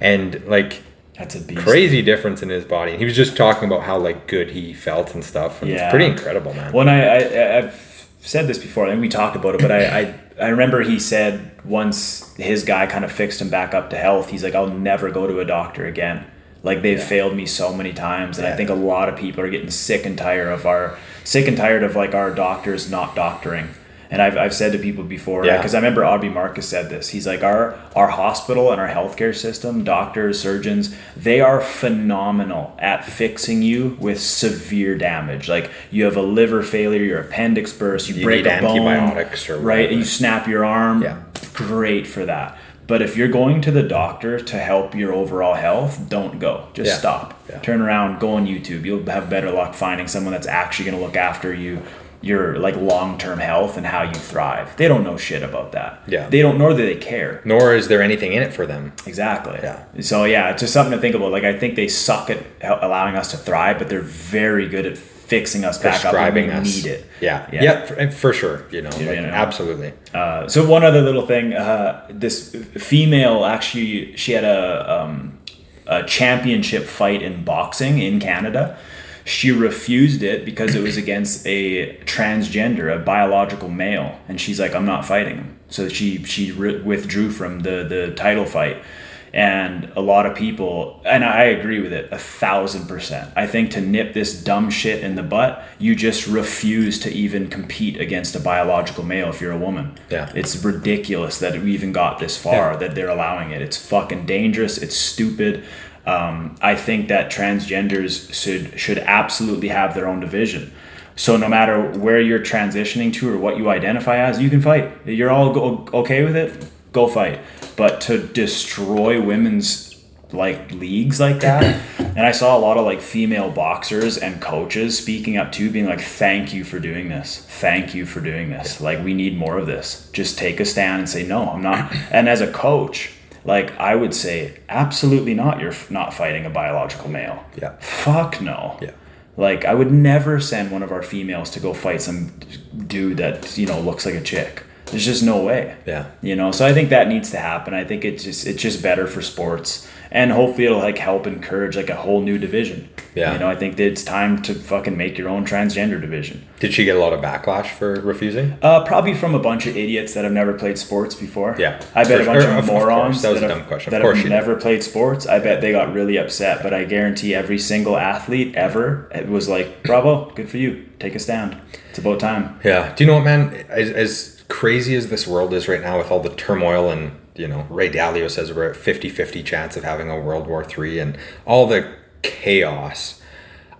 and like That's a beast. crazy difference in his body. He was just talking about how like good he felt and stuff, and Yeah. it's pretty incredible, man. When I, I I've said this before, I think we talked about it, but I, I I remember he said once his guy kind of fixed him back up to health, he's like, I'll never go to a doctor again. Like they've failed me so many times, and I think a lot of people are getting sick and tired of our sick and tired of like our doctors not doctoring. And I've, I've said to people before, Yeah. because I remember Aubrey Marcus said this. He's like, our our hospital and our healthcare system, doctors, surgeons, they are phenomenal at fixing you with severe damage. Like you have a liver failure, your appendix bursts, you, You break a bone, or right, and you snap your arm. Yeah. Great for that. But if you're going to the doctor to help your overall health, don't go. Just Yeah. stop. Yeah. Turn around, go on YouTube. You'll have better luck finding someone that's actually going to look after you, your like long-term health and how you thrive. They don't know shit about that. Yeah. They don't nor do they care. Nor is there anything in it for them. Exactly. Yeah. So yeah, it's just something to think about. Like I think they suck at allowing us to thrive, but they're very good at fixing us back up when we us. need it. Yeah. Yeah. Yeah. for, for sure. You know, You like, know. absolutely. Uh, so one other little thing, uh, this female actually, she had a, um, a championship fight in boxing in Canada. She refused it because it was against a transgender, a biological male, and she's like, "I'm not fighting him." So she she re- withdrew from the the title fight, and a lot of people, and I agree with it a thousand percent. I think to nip this dumb shit in the butt, you just refuse to even compete against a biological male if you're a woman. Yeah. It's ridiculous that we even got this far, Yeah. that they're allowing it. It's fucking dangerous. It's stupid. Um, I think that transgenders should should absolutely have their own division. So no matter where you're transitioning to or what you identify as, you can fight. You're all go- okay with it. Go fight. But to destroy women's like leagues like that, *coughs* and I saw a lot of like female boxers and coaches speaking up too, being like, "Thank you for doing this. Thank you for doing this. Like we need more of this. Just take a stand and say no. I'm not." And as a coach, like I would say, absolutely not. You're f- not fighting a biological male. Yeah. Fuck no. Yeah. Like I would never send one of our females to go fight some dude that you know looks like a chick. There's just no way. Yeah. You know, so I think that needs to happen. I think it's just it's just better for sports, and hopefully it'll like help encourage like a whole new division. Yeah. You know, I think that it's time to fucking make your own transgender division. Did she get a lot of backlash for refusing? Uh, probably from a bunch of idiots that have never played sports before. Yeah. I bet For a bunch of Of- *laughs* of course. morons That was a have, question. Of that course have you did. never played sports. I bet they got really upset. But I guarantee every single athlete ever it was like, "Bravo, good for you. Take a stand. It's about time." Yeah. Do you know what, man? As, as crazy as this world is right now with all the turmoil and, you know, Ray Dalio says we're at 50 50 chance of having a World War III and all the chaos,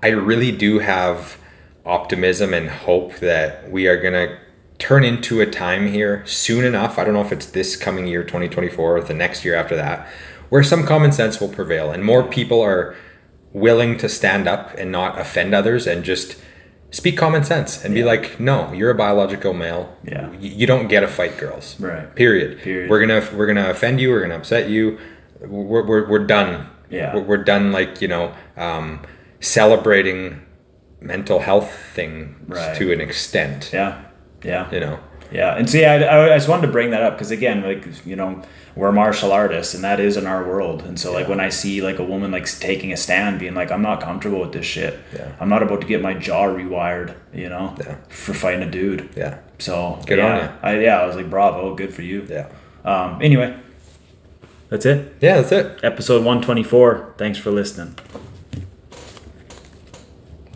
I really do have optimism and hope that we are going to turn into a time here soon enough. I don't know if it's this coming year, 2024, or the next year after that, where some common sense will prevail and more people are willing to stand up and not offend others and just speak common sense and be like, no, you're a biological male. Yeah. You don't get to fight girls. Right. Period. Period. We're gonna we're gonna offend you. We're gonna upset you. We're we're, we're done. Yeah. We're, we're done. Like you know, um, celebrating mental health things Right. to an extent. Yeah. Yeah. You know. Yeah, and see, I, I I just wanted to bring that up because again, like you know, we're martial artists, and that is in our world. And so, like when I see like a woman like taking a stand, being like, "I'm not comfortable with this shit. Yeah. I'm not about to get my jaw rewired," you know, Yeah. for fighting a dude. Yeah. So Good yeah, on ya. I yeah, I was like, "Bravo, good for you." Yeah. Um. Anyway, that's it. Yeah. That's it. Episode one twenty four. Thanks for listening.